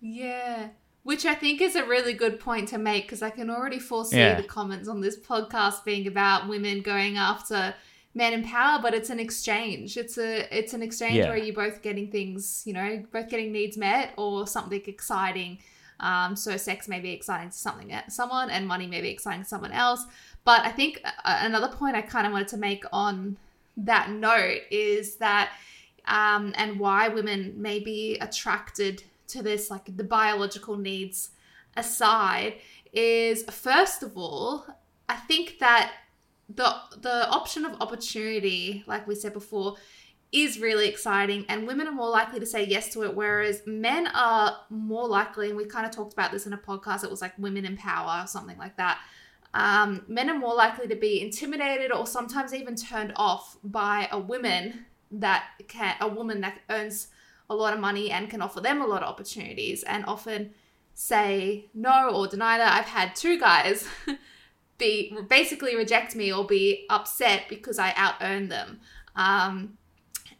Yeah. Which I think is a really good point to make because I can already foresee Yeah. the comments on this podcast being about women going after men in power, but it's an exchange. It's a it's an exchange Yeah. where you're both getting things, you know, both getting needs met or something exciting. Um, so sex may be exciting to something someone, and money may be exciting to someone else. But I think uh, another point I kind of wanted to make on that note is that um, and why women may be attracted to this, like the biological needs aside, is first of all, I think that the the option of opportunity, like we said before, is really exciting, and women are more likely to say yes to it, whereas men are more likely, and we kind of talked about this in a podcast. It was like women in power or something like that. Um, men are more likely to be intimidated or sometimes even turned off by a woman that can a woman that earns a lot of money and can offer them a lot of opportunities and often say no or deny that i've had two guys be basically reject me or be upset because i out earned them um,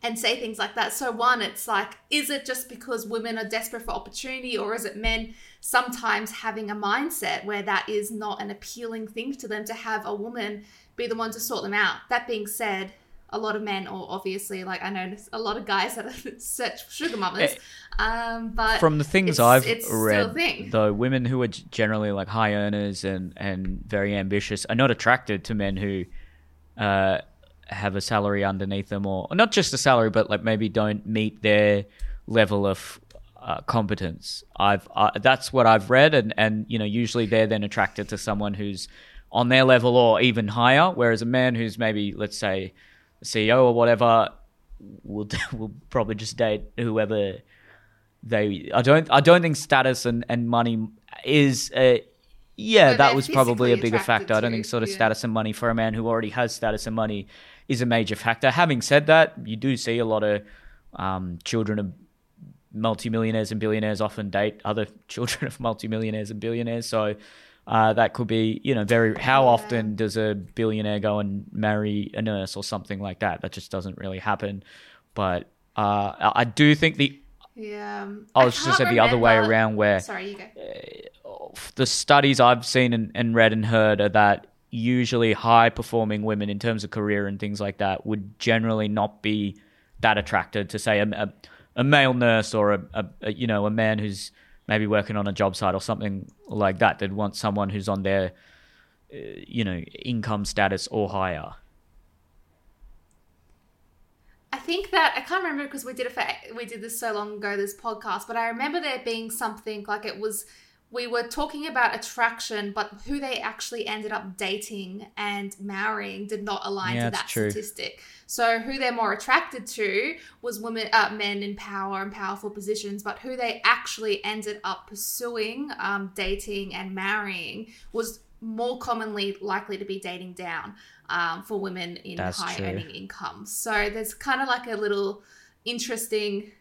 and say things like that. So one it's like is it just because women are desperate for opportunity or is it men sometimes having a mindset where that is not an appealing thing to them to have a woman be the one to sort them out? That being said a lot of men, or obviously, like I know a lot of guys that are such sugar mamas. Um, but from the things it's- I've it's read, though, women who are generally like high earners and and very ambitious are not attracted to men who uh, have a salary underneath them, or not just a salary, but like maybe don't meet their level of uh, competence. I've uh, that's what I've read, and and you know usually they're then attracted to someone who's on their level or even higher, whereas a man who's maybe let's say CEO or whatever will will probably just date whoever they I don't I don't think status and, and money is a yeah Who that was probably a bigger factor. I don't think sort of yeah. status and money for a man who already has status and money is a major factor. Having said that, you do see a lot of um, children of multimillionaires and billionaires often date other children of multimillionaires and billionaires. So Uh, that could be, you know, very. How often does a billionaire go and marry a nurse or something like that? That just doesn't really happen. But uh, I do think the Yeah. um, I was just say the other way around where Sorry, you go. the studies I've seen and, and read and heard are that usually high performing women in terms of career and things like that would generally not be that attracted to say a, a, a male nurse or a, a you know a man who's maybe working on a job site or something like that. They'd want someone who's on their uh, you know income status or higher. I think that I can't remember because we did it for we did this so long ago this podcast, but I remember there being something like it was we were talking about attraction, but who they actually ended up dating and marrying did not align Yeah, to that true. statistic. So who they're more attracted to was women, uh, men in power and powerful positions, but who they actually ended up pursuing, um, dating and marrying was more commonly likely to be dating down um, for women in That's high true. earning incomes. So there's kind of like a little interesting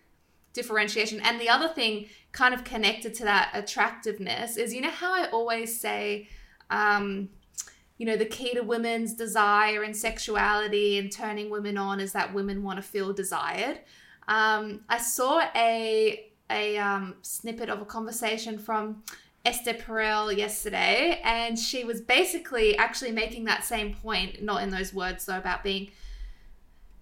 differentiation. And the other thing, kind of connected to that attractiveness, is you know how I always say, um, you know, the key to women's desire and sexuality and turning women on is that women want to feel desired. Um, I saw a a um, snippet of a conversation from Esther Perel yesterday, and she was basically actually making that same point, not in those words though, about being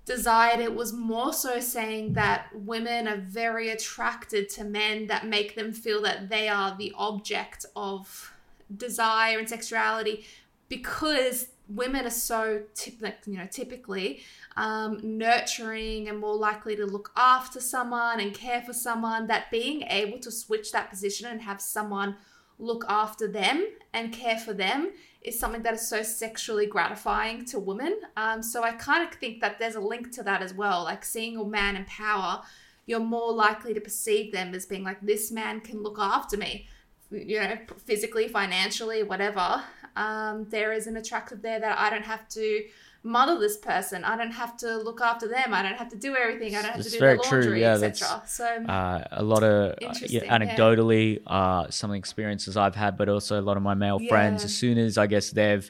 desired. It was more so saying that women are very attracted to men that make them feel that they are the object of desire and sexuality because women are so tip, like, you know typically um, nurturing and more likely to look after someone and care for someone that being able to switch that position and have someone look after them and care for them is something that is so sexually gratifying to women. Um, so I kind of think that there's a link to that as well. Like seeing a man in power, you're more likely to perceive them as being like, this man can look after me, you know, physically, financially, whatever. Um, there is an attractive there that I don't have to mother this person. I don't have to look after them. I don't have to do everything. I don't have It's to do very true, laundry, yeah, etc. So uh, a lot of uh, yeah, Interesting, yeah. anecdotally uh, some experiences I've had, but also a lot of my male friends. As soon as I guess they've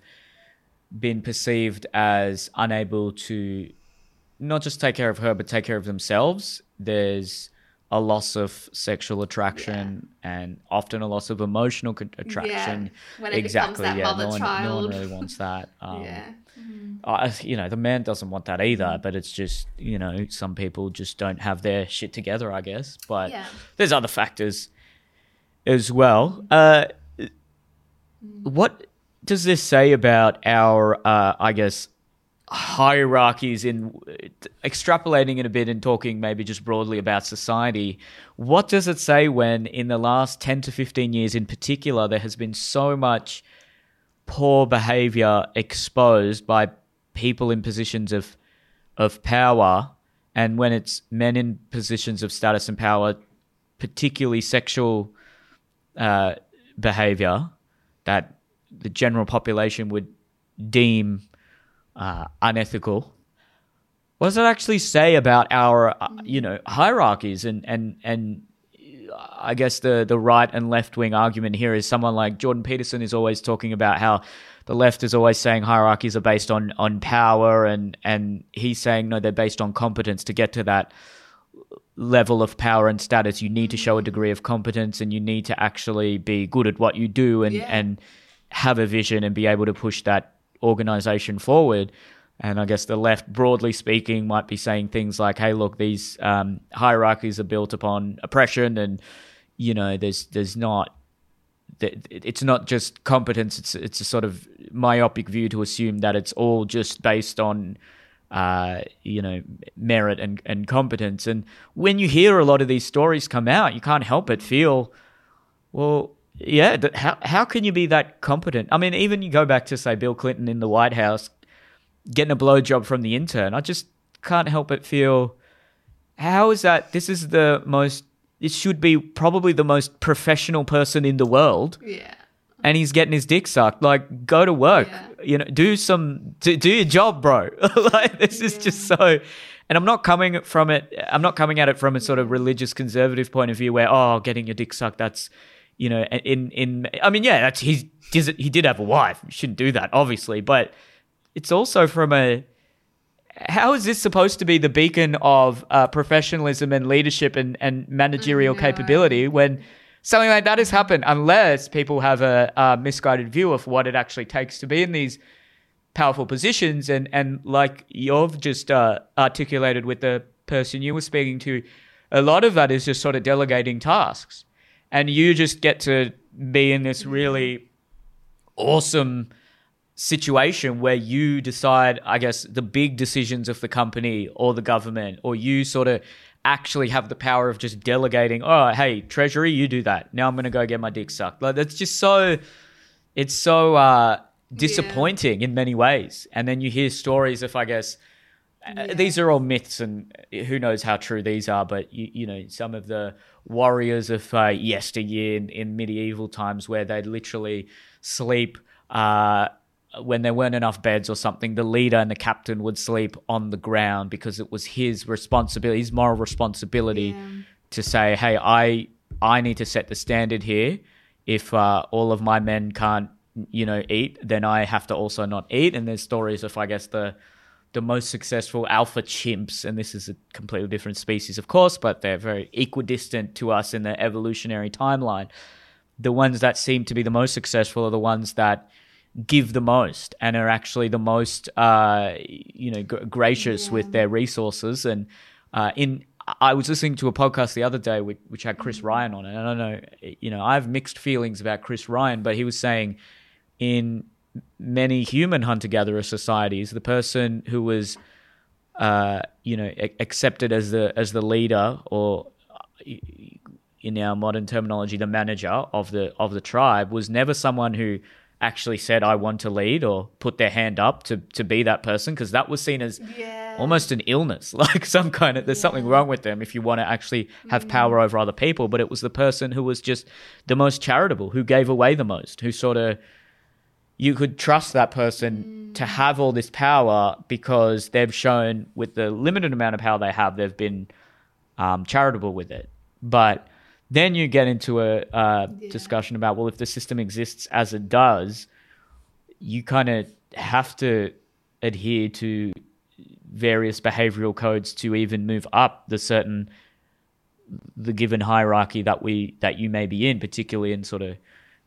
been perceived as unable to not just take care of her, but take care of themselves, there's a loss of sexual attraction and often a loss of emotional attraction. when it exactly, becomes that yeah. mother no, one, no one really wants that. Um, yeah. Uh, you know, the man doesn't want that either, but it's just, you know, some people just don't have their shit together, I guess. But Yeah. there's other factors as well. Uh, what does this say about our, uh, I guess, hierarchies in extrapolating it a bit and talking maybe just broadly about society? What does it say when, in the last 10 to 15 years in particular, there has been so much poor behavior exposed by people in positions of of power. And when it's men in positions of status and power particularly sexual uh, behavior that the general population would deem uh, unethical. What does it actually say about our uh, you know hierarchies and and and I guess the the right and left wing argument here is someone like Jordan Peterson is always talking about how the left is always saying hierarchies are based on on power and and he's saying no they're based on competence to get to that level of power and status you need to show a degree of competence and you need to actually be good at what you do and Yeah. and have a vision and be able to push that organization forward and I guess the left, broadly speaking, might be saying things like, "Hey, look, these um, hierarchies are built upon oppression, and you know, there's there's not, it's not just competence. It's it's a sort of myopic view to assume that it's all just based on, uh, you know, merit and and competence. And when you hear a lot of these stories come out, you can't help but feel, well, yeah, how how can you be that competent? I mean, even you go back to say Bill Clinton in the White House getting a blowjob from the intern. I just can't help but feel how is that? This is the most. It should be probably the most professional person in the world, Yeah. and he's getting his dick sucked. Like, go to work. Yeah. You know, do some, do, do your job, bro. like, this is just so. And I'm not coming from it. I'm not coming at it from a sort of religious conservative point of view where, oh, getting your dick sucked, that's, you know, in in I mean, yeah, that's he's he did have a wife. You shouldn't do that, obviously, but it's also from a how is this supposed to be the beacon of uh, professionalism and leadership and, and managerial capability when something like that has happened unless people have a, a, misguided view of what it actually takes to be in these powerful positions and and like you've just uh, articulated with the person you were speaking to a lot of that is just sort of delegating tasks. And you just get to be in this really awesome situation where you decide, I guess, the big decisions of the company or the government, or you sort of actually have the power of just delegating, oh, hey, Treasury, you do that. Now I'm going to go get my dick sucked. Like, that's just so, it's so uh, disappointing yeah. in many ways. And then you hear stories of, I guess, uh, yeah. these are all myths and who knows how true these are, but you, you know, some of the warriors of uh, yesteryear in, in medieval times where they'd literally sleep uh, when there weren't enough beds or something, the leader and the captain would sleep on the ground because it was his responsibility, his moral responsibility yeah. to say, "Hey, I I need to set the standard here. If uh, all of my men can't, you know, eat, then I have to also not eat." And there's stories of, I guess, the the most successful alpha chimps, and this is a completely different species, of course, but they're very equidistant to us in the evolutionary timeline. The ones that seem to be the most successful are the ones that give the most and are actually the most uh, you know g- gracious yeah. with their resources and uh, in I was listening to a podcast the other day which, which had Chris mm-hmm. Ryan on it and I don't know you know I have mixed feelings about Chris Ryan but he was saying in many human hunter gatherer societies the person who was uh, you know a- accepted as the as the leader or in our modern terminology the manager of the of the tribe was never someone who actually said I want to lead or put their hand up to to be that person because that was seen as yeah. almost an illness like some kind of there's yeah. something wrong with them if you want to actually have mm. power over other people but it was the person who was just the most charitable who gave away the most who sort of you could trust that person mm. to have all this power because they've shown with the limited amount of power they have they've been um, charitable with it but then you get into a uh, yeah. discussion about well, if the system exists as it does, you kind of have to adhere to various behavioral codes to even move up the certain the given hierarchy that we that you may be in, particularly in sort of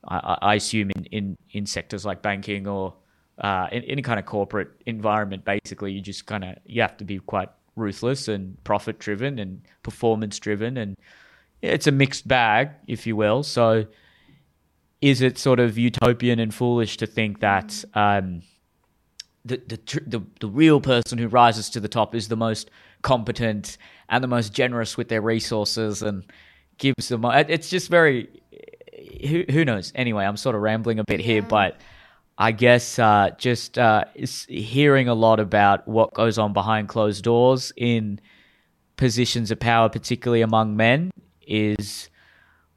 I, I assume in, in in sectors like banking or uh, in any kind of corporate environment. Basically, you just kind of you have to be quite ruthless and profit driven and performance driven and it's a mixed bag, if you will. So, is it sort of utopian and foolish to think that um, the, the, the the real person who rises to the top is the most competent and the most generous with their resources and gives them? It's just very who who knows. Anyway, I'm sort of rambling a bit here, but. I guess uh, just uh, hearing a lot about what goes on behind closed doors in positions of power, particularly among men, is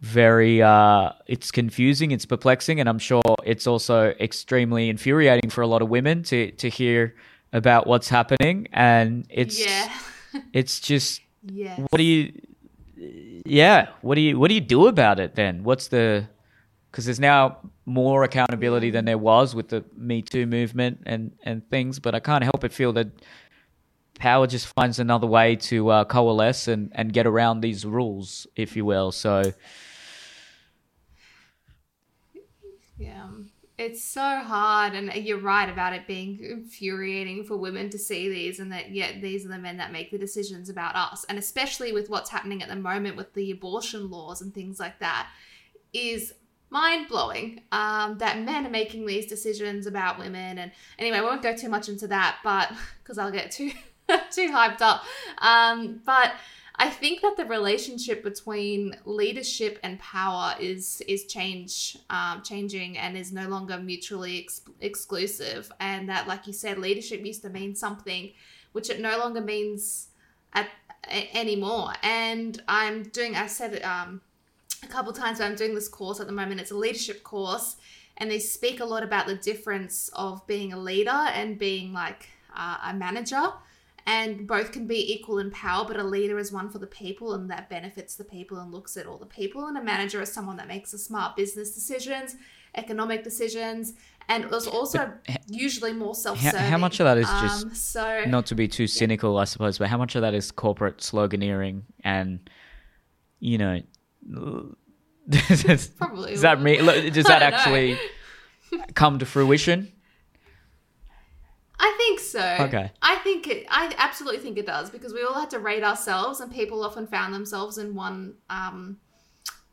very uh, it's confusing, it's perplexing, and I'm sure it's also extremely infuriating for a lot of women to to hear about what's happening, and it's yeah. it's just yeah. What do you? Yeah, what do you what do you do about it then? What's the because there's now more accountability than there was with the Me Too movement and and things, but I can't help but feel that power just finds another way to uh, coalesce and, and get around these rules, if you will. So, yeah, it's so hard, and you're right about it being infuriating for women to see these, and that yet these are the men that make the decisions about us, and especially with what's happening at the moment with the abortion laws and things like that, is mind blowing um, that men are making these decisions about women. And anyway, I won't go too much into that, but because I'll get too too hyped up. Um, but I think that the relationship between leadership and power is is change um, changing and is no longer mutually ex- exclusive. And that, like you said, leadership used to mean something, which it no longer means at, a, anymore. And I'm doing. I said um, a couple times. I'm doing this course at the moment. It's a leadership course, and they speak a lot about the difference of being a leader and being like uh, a manager and both can be equal in power, but a leader is one for the people and that benefits the people and looks at all the people. And a manager is someone that makes the smart business decisions, economic decisions, and is also but, usually more self-serving. How, how, much of that is just um, so not to be too cynical, yeah. I suppose, but how much of that is corporate sloganeering and you know? Probably. Does that mean? Does that actually come to fruition? I think so. Okay. I think it. I absolutely think it does because we all had to rate ourselves, and people often found themselves in one um,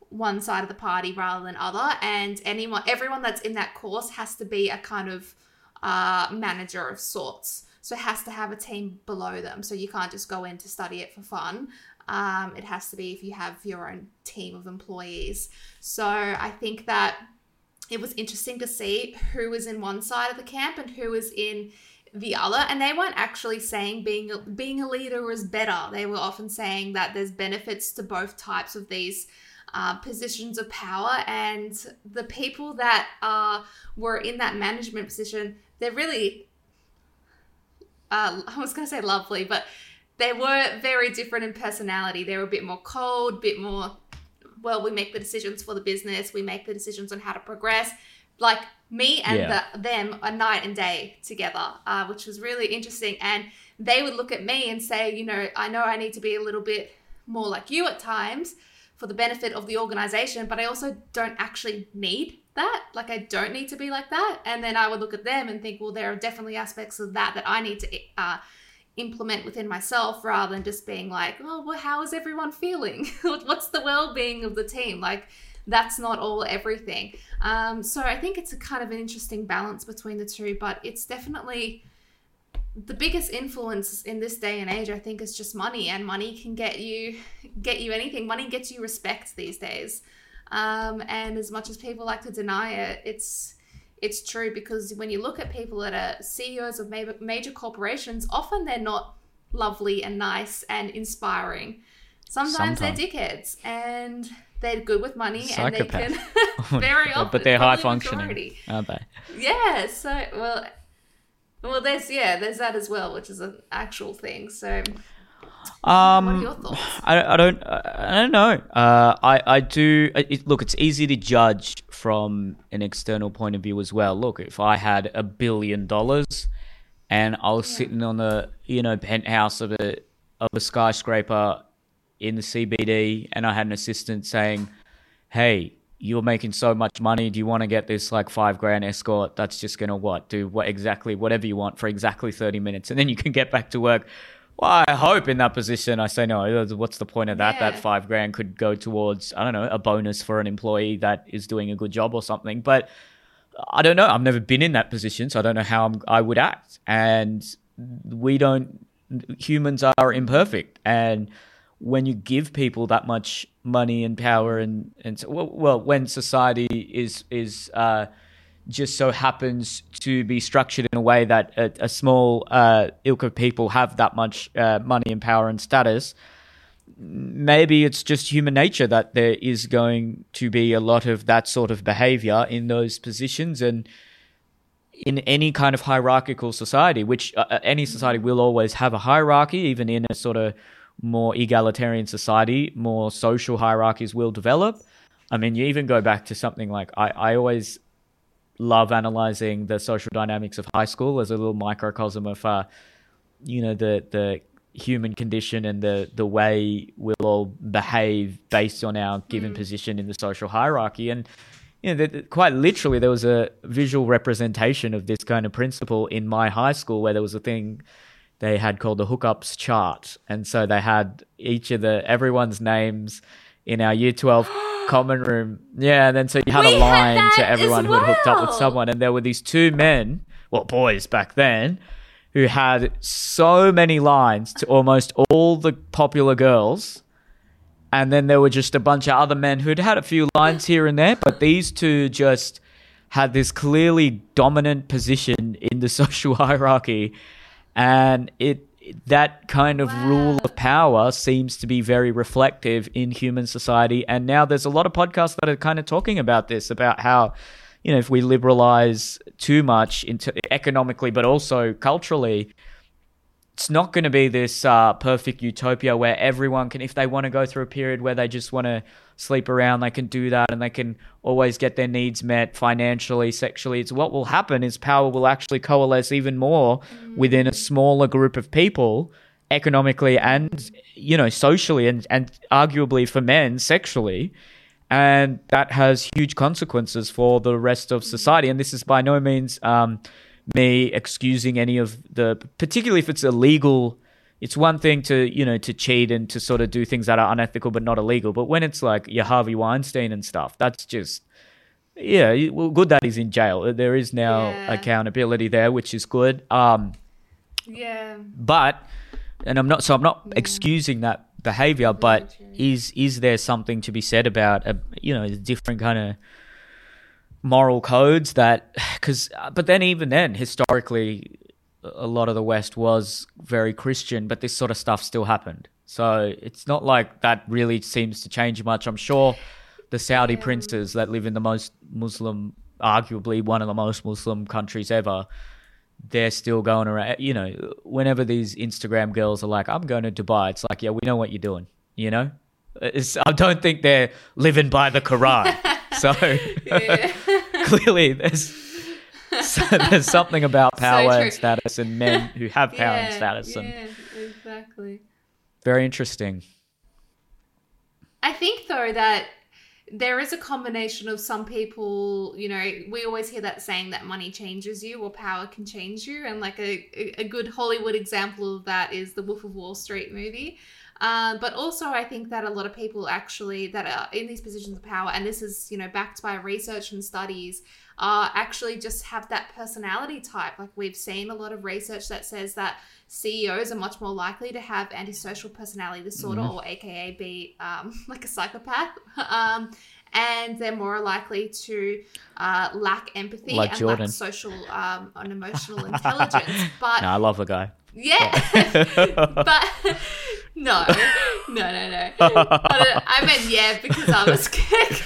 one side of the party rather than other. And anyone, everyone that's in that course has to be a kind of uh, manager of sorts. So it has to have a team below them. So you can't just go in to study it for fun. Um, it has to be if you have your own team of employees. So I think that it was interesting to see who was in one side of the camp and who was in the other and they weren't actually saying being being a leader was better. They were often saying that there's benefits to both types of these uh, positions of power and the people that uh, were in that management position they're really uh, i was going to say lovely but they were very different in personality. They were a bit more cold bit more well we make the decisions for the business we make the decisions on how to progress like me and yeah. the, them a night and day together, uh, which was really interesting. And they would look at me and say, you know, I know I need to be a little bit more like you at times for the benefit of the organization, but I also don't actually need that. Like, I don't need to be like that. And then I would look at them and think, well, there are definitely aspects of that that I need to uh, implement within myself rather than just being like, oh, well, how is everyone feeling? What's the well being of the team? Like, that's not all everything. Um, so I think it's a kind of an interesting balance between the two, but it's definitely the biggest influence in this day and age. I think is just money, and money can get you get you anything. Money gets you respect these days, um, and as much as people like to deny it, it's it's true because when you look at people that are CEOs of major, major corporations, often they're not lovely and nice and inspiring. Sometimes, Sometimes. they're dickheads, and they're good with money and they can very often but they're high functioning aren't they yeah so well well there's yeah there's that as well which is an actual thing so um, what are your thoughts? I, I don't I don't know. Uh, I I do it, look. It's easy to judge from an external point of view as well. Look, if I had a billion dollars and I was yeah. sitting on the you know penthouse of a of a skyscraper in the CBD and I had an assistant saying, "Hey, you're making so much money. Do you want to get this like five grand escort? That's just gonna what do what exactly whatever you want for exactly thirty minutes, and then you can get back to work." Well, I hope in that position, I say no. What's the point of that? Yeah. That five grand could go towards I don't know a bonus for an employee that is doing a good job or something. But I don't know. I've never been in that position, so I don't know how I'm, I would act. And we don't. Humans are imperfect, and when you give people that much money and power and and so, well, when society is is uh, just so happens to be structured in a way that a, a small uh, ilk of people have that much uh, money and power and status, maybe it's just human nature that there is going to be a lot of that sort of behavior in those positions and in any kind of hierarchical society, which uh, any society will always have a hierarchy, even in a sort of more egalitarian society, more social hierarchies will develop. I mean, you even go back to something like I, I always love analyzing the social dynamics of high school as a little microcosm of, uh, you know, the the human condition and the the way we'll all behave based on our given mm. position in the social hierarchy. And you know, the, quite literally, there was a visual representation of this kind of principle in my high school, where there was a thing they had called the hookups chart, and so they had each of the everyone's names in our year twelve common room. Yeah, and then so you had we a line had to everyone who had hooked up with someone, and there were these two men, well, boys back then, who had so many lines to almost all the popular girls. And then there were just a bunch of other men who'd had a few lines here and there, but these two just had this clearly dominant position in the social hierarchy and it that kind of wow. rule of power seems to be very reflective in human society and now there's a lot of podcasts that are kind of talking about this about how you know if we liberalize too much into economically but also culturally it's not going to be this uh, perfect utopia where everyone can, if they want to go through a period where they just want to sleep around, they can do that and they can always get their needs met financially, sexually. It's what will happen is power will actually coalesce even more within a smaller group of people economically and you know socially and and arguably for men sexually. And that has huge consequences for the rest of society. And this is by no means um, me excusing any of the particularly if it's illegal it's one thing to you know to cheat and to sort of do things that are unethical but not illegal but when it's like your harvey weinstein and stuff that's just yeah well good that he's in jail uh, there is now Yeah. accountability there which is good um Yeah. but and i'm not so i'm not excusing that behavior but is is there something to be said about a, you know different kind of moral codes that because uh, but then even then historically a lot of the west was very christian but this sort of stuff still happened. So it's not like that really seems to change much. I'm sure the saudi Yeah. princes that live in the most muslim arguably one of the most muslim countries ever they're still going around you know whenever these instagram girls are like i'm going to dubai it's like yeah we know what you're doing you know? It's, i don't think they're living by the quran. So clearly there's so there's something about power true. and status and men who have power and yeah, status and Yeah, exactly. very interesting I think though that there is a combination of some people, you know, we always hear that saying that money changes you or power can change you. And like a, a- a good Hollywood example of that is the Wolf of Wall Street movie. Um, but also, I think that a lot of people actually that are in these positions of power, and this is, you know, backed by research and studies, uh, actually just have that personality type. Like we've seen a lot of research that says that CEOs are much more likely to have antisocial personality disorder, Mm-hmm. or AKA be um, like a psychopath. Um, and they're more likely to uh, lack empathy Like and Jordan. lack social um, and emotional intelligence. But no i love the guy yeah, but no, no, no, no. But, uh, I meant yeah because I was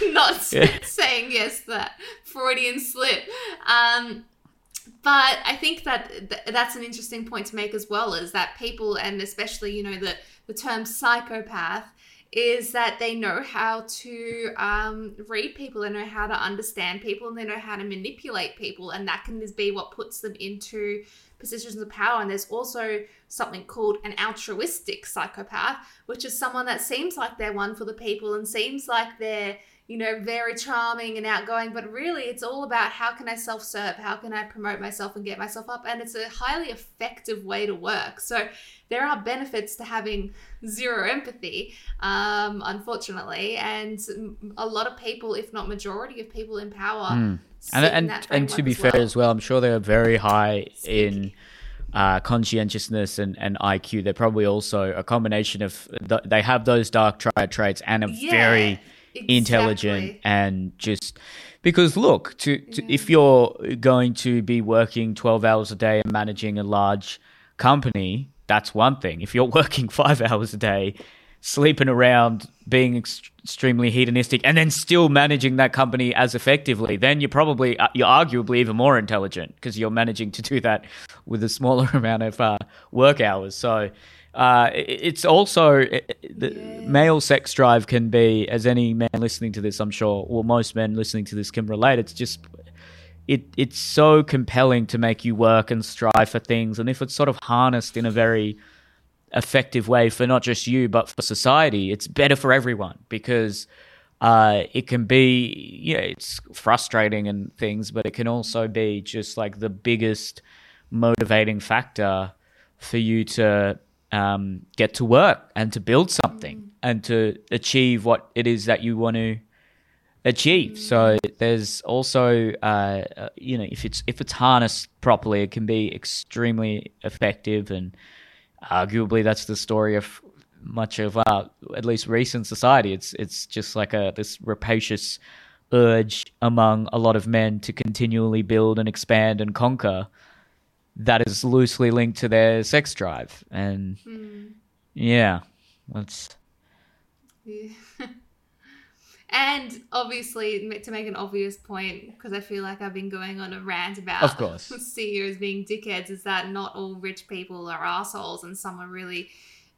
not Yeah. saying yes to that Freudian slip. Um, but I think that th- that's an interesting point to make as well is that people and especially you know the the term psychopath is that they know how to um, read people, they know how to understand people, and they know how to manipulate people, and that can be what puts them into positions of power. And there's also something called an altruistic psychopath, which is someone that seems like they're one for the people and seems like they're you know very charming and outgoing but really it's all about how can i self-serve? How can i promote myself and get myself up? And it's a highly effective way to work. So there are benefits to having zero empathy um, unfortunately and a lot of people if not majority of people in power Mm. and and, and to be as fair as well, I'm sure they're very high in uh, conscientiousness and, and IQ. They're probably also a combination of th- they have those dark triad traits and are Yeah, very intelligent and just because look to, to if you're going to be working 12 hours a day and managing a large company that's one thing if you're working five hours a day sleeping around being ex- extremely hedonistic and then still managing that company as effectively then you're probably uh, you're arguably even more intelligent because you're managing to do that with a smaller amount of uh, work hours so uh, it's also the Yeah. male sex drive can be as any man listening to this i'm sure or most men listening to this can relate it's just it it's so compelling to make you work and strive for things and if it's sort of harnessed in a very effective way for not just you but for society it's better for everyone because uh, it can be yeah it's frustrating and things but it can also be just like the biggest motivating factor for you to um, get to work and to build something and to achieve what it is that you want to achieve. So there's also, uh, uh, you know, if it's if it's harnessed properly, it can be extremely effective, and arguably that's the story of much of uh, at least recent society. It's it's just like a this rapacious urge among a lot of men to continually build and expand and conquer that is loosely linked to their sex drive and Hmm. yeah that's Yeah. And obviously, to make an obvious point, because I feel like I've been going on a rant about Of course. CEOs being dickheads, is that not all rich people are assholes, and some are really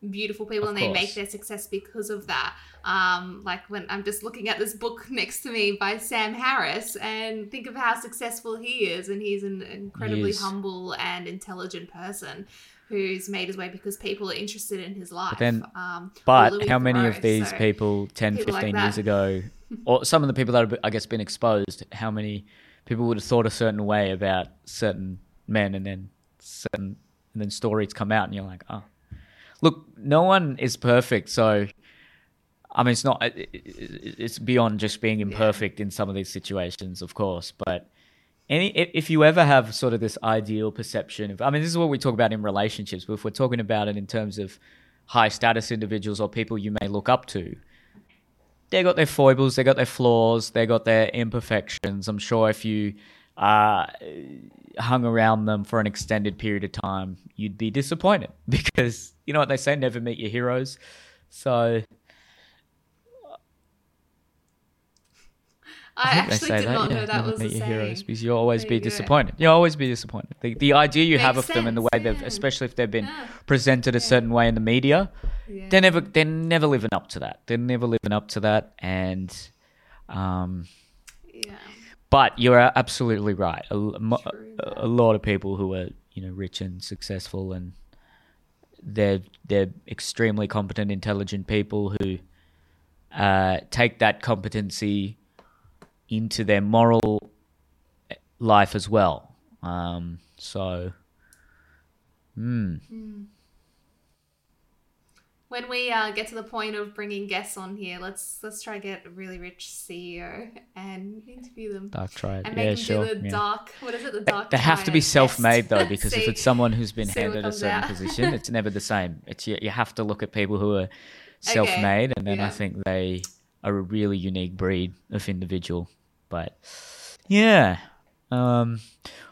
beautiful people, Of and they make their success because of that. Um, like when I'm just looking at this book next to me by Sam Harris, and think of how successful he is, and he's an incredibly humble and intelligent person. Who's made his way because people are interested in his life. But, then- um, But how many of these so- people 10, people like 15 years ago, or some of the people that have, I guess, been exposed, how many people would have thought a certain way about certain men and then certain, and then stories come out and you're like, oh. Look, no one is perfect. So, I mean, it's not, it- it- it's beyond just being imperfect in some of these situations, of course. But any if you ever have sort of this ideal perception of i mean this is what we talk about in relationships but if we're talking about it in terms of high status individuals or people you may look up to they got their foibles they got their flaws they got their imperfections. I'm sure if you uh, hung around them for an extended period of time you'd be disappointed because you know what they say never meet your heroes. So I, they actually say did not yeah, know that never was meet your saying. heroes because you'll always There be you disappointed. You'll always be disappointed. The, the idea you have of Makes them and the way sense, they've, especially if they've been Yeah. presented a certain way in the media, Yeah. they're never they're never living up to that. They're never living up to that. And, um, yeah. but you're absolutely right. A, l- mo- True a, a lot of people who are you know rich and successful and they're they're extremely competent, intelligent people who uh, take that competency into their moral life as well. Um, so, hmm. When we uh, get to the point of bringing guests on here, let's let's try get a really rich CEO and interview them dark triad. and make Yeah, them sure. do the yeah. dark. What is it? The dark. They have to be self-made though, because if it's someone who's been handed a certain position, it's never the same. It's you, you have to look at people who are self-made, and then I think they are a really unique breed of individual. But yeah, um,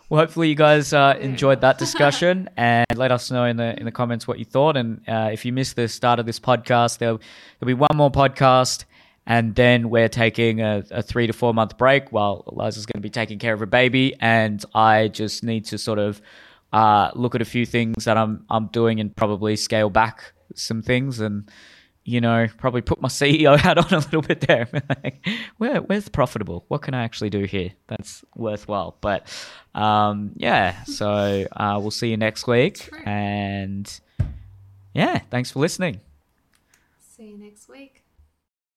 well, hopefully you guys uh, enjoyed that discussion, and let us know in the in the comments what you thought. And uh, if you missed the start of this podcast, there'll there'll be one more podcast. And then we're taking a, a three to four month break while Eliza's going to be taking care of her baby. And I just need to sort of uh, look at a few things that I'm I'm doing and probably scale back some things and you know probably put my CEO hat on a little bit there. Like, Where where's profitable? What can I actually do here that's worthwhile? But um, yeah, so uh, we'll see you next week and yeah, thanks for listening. See you next week.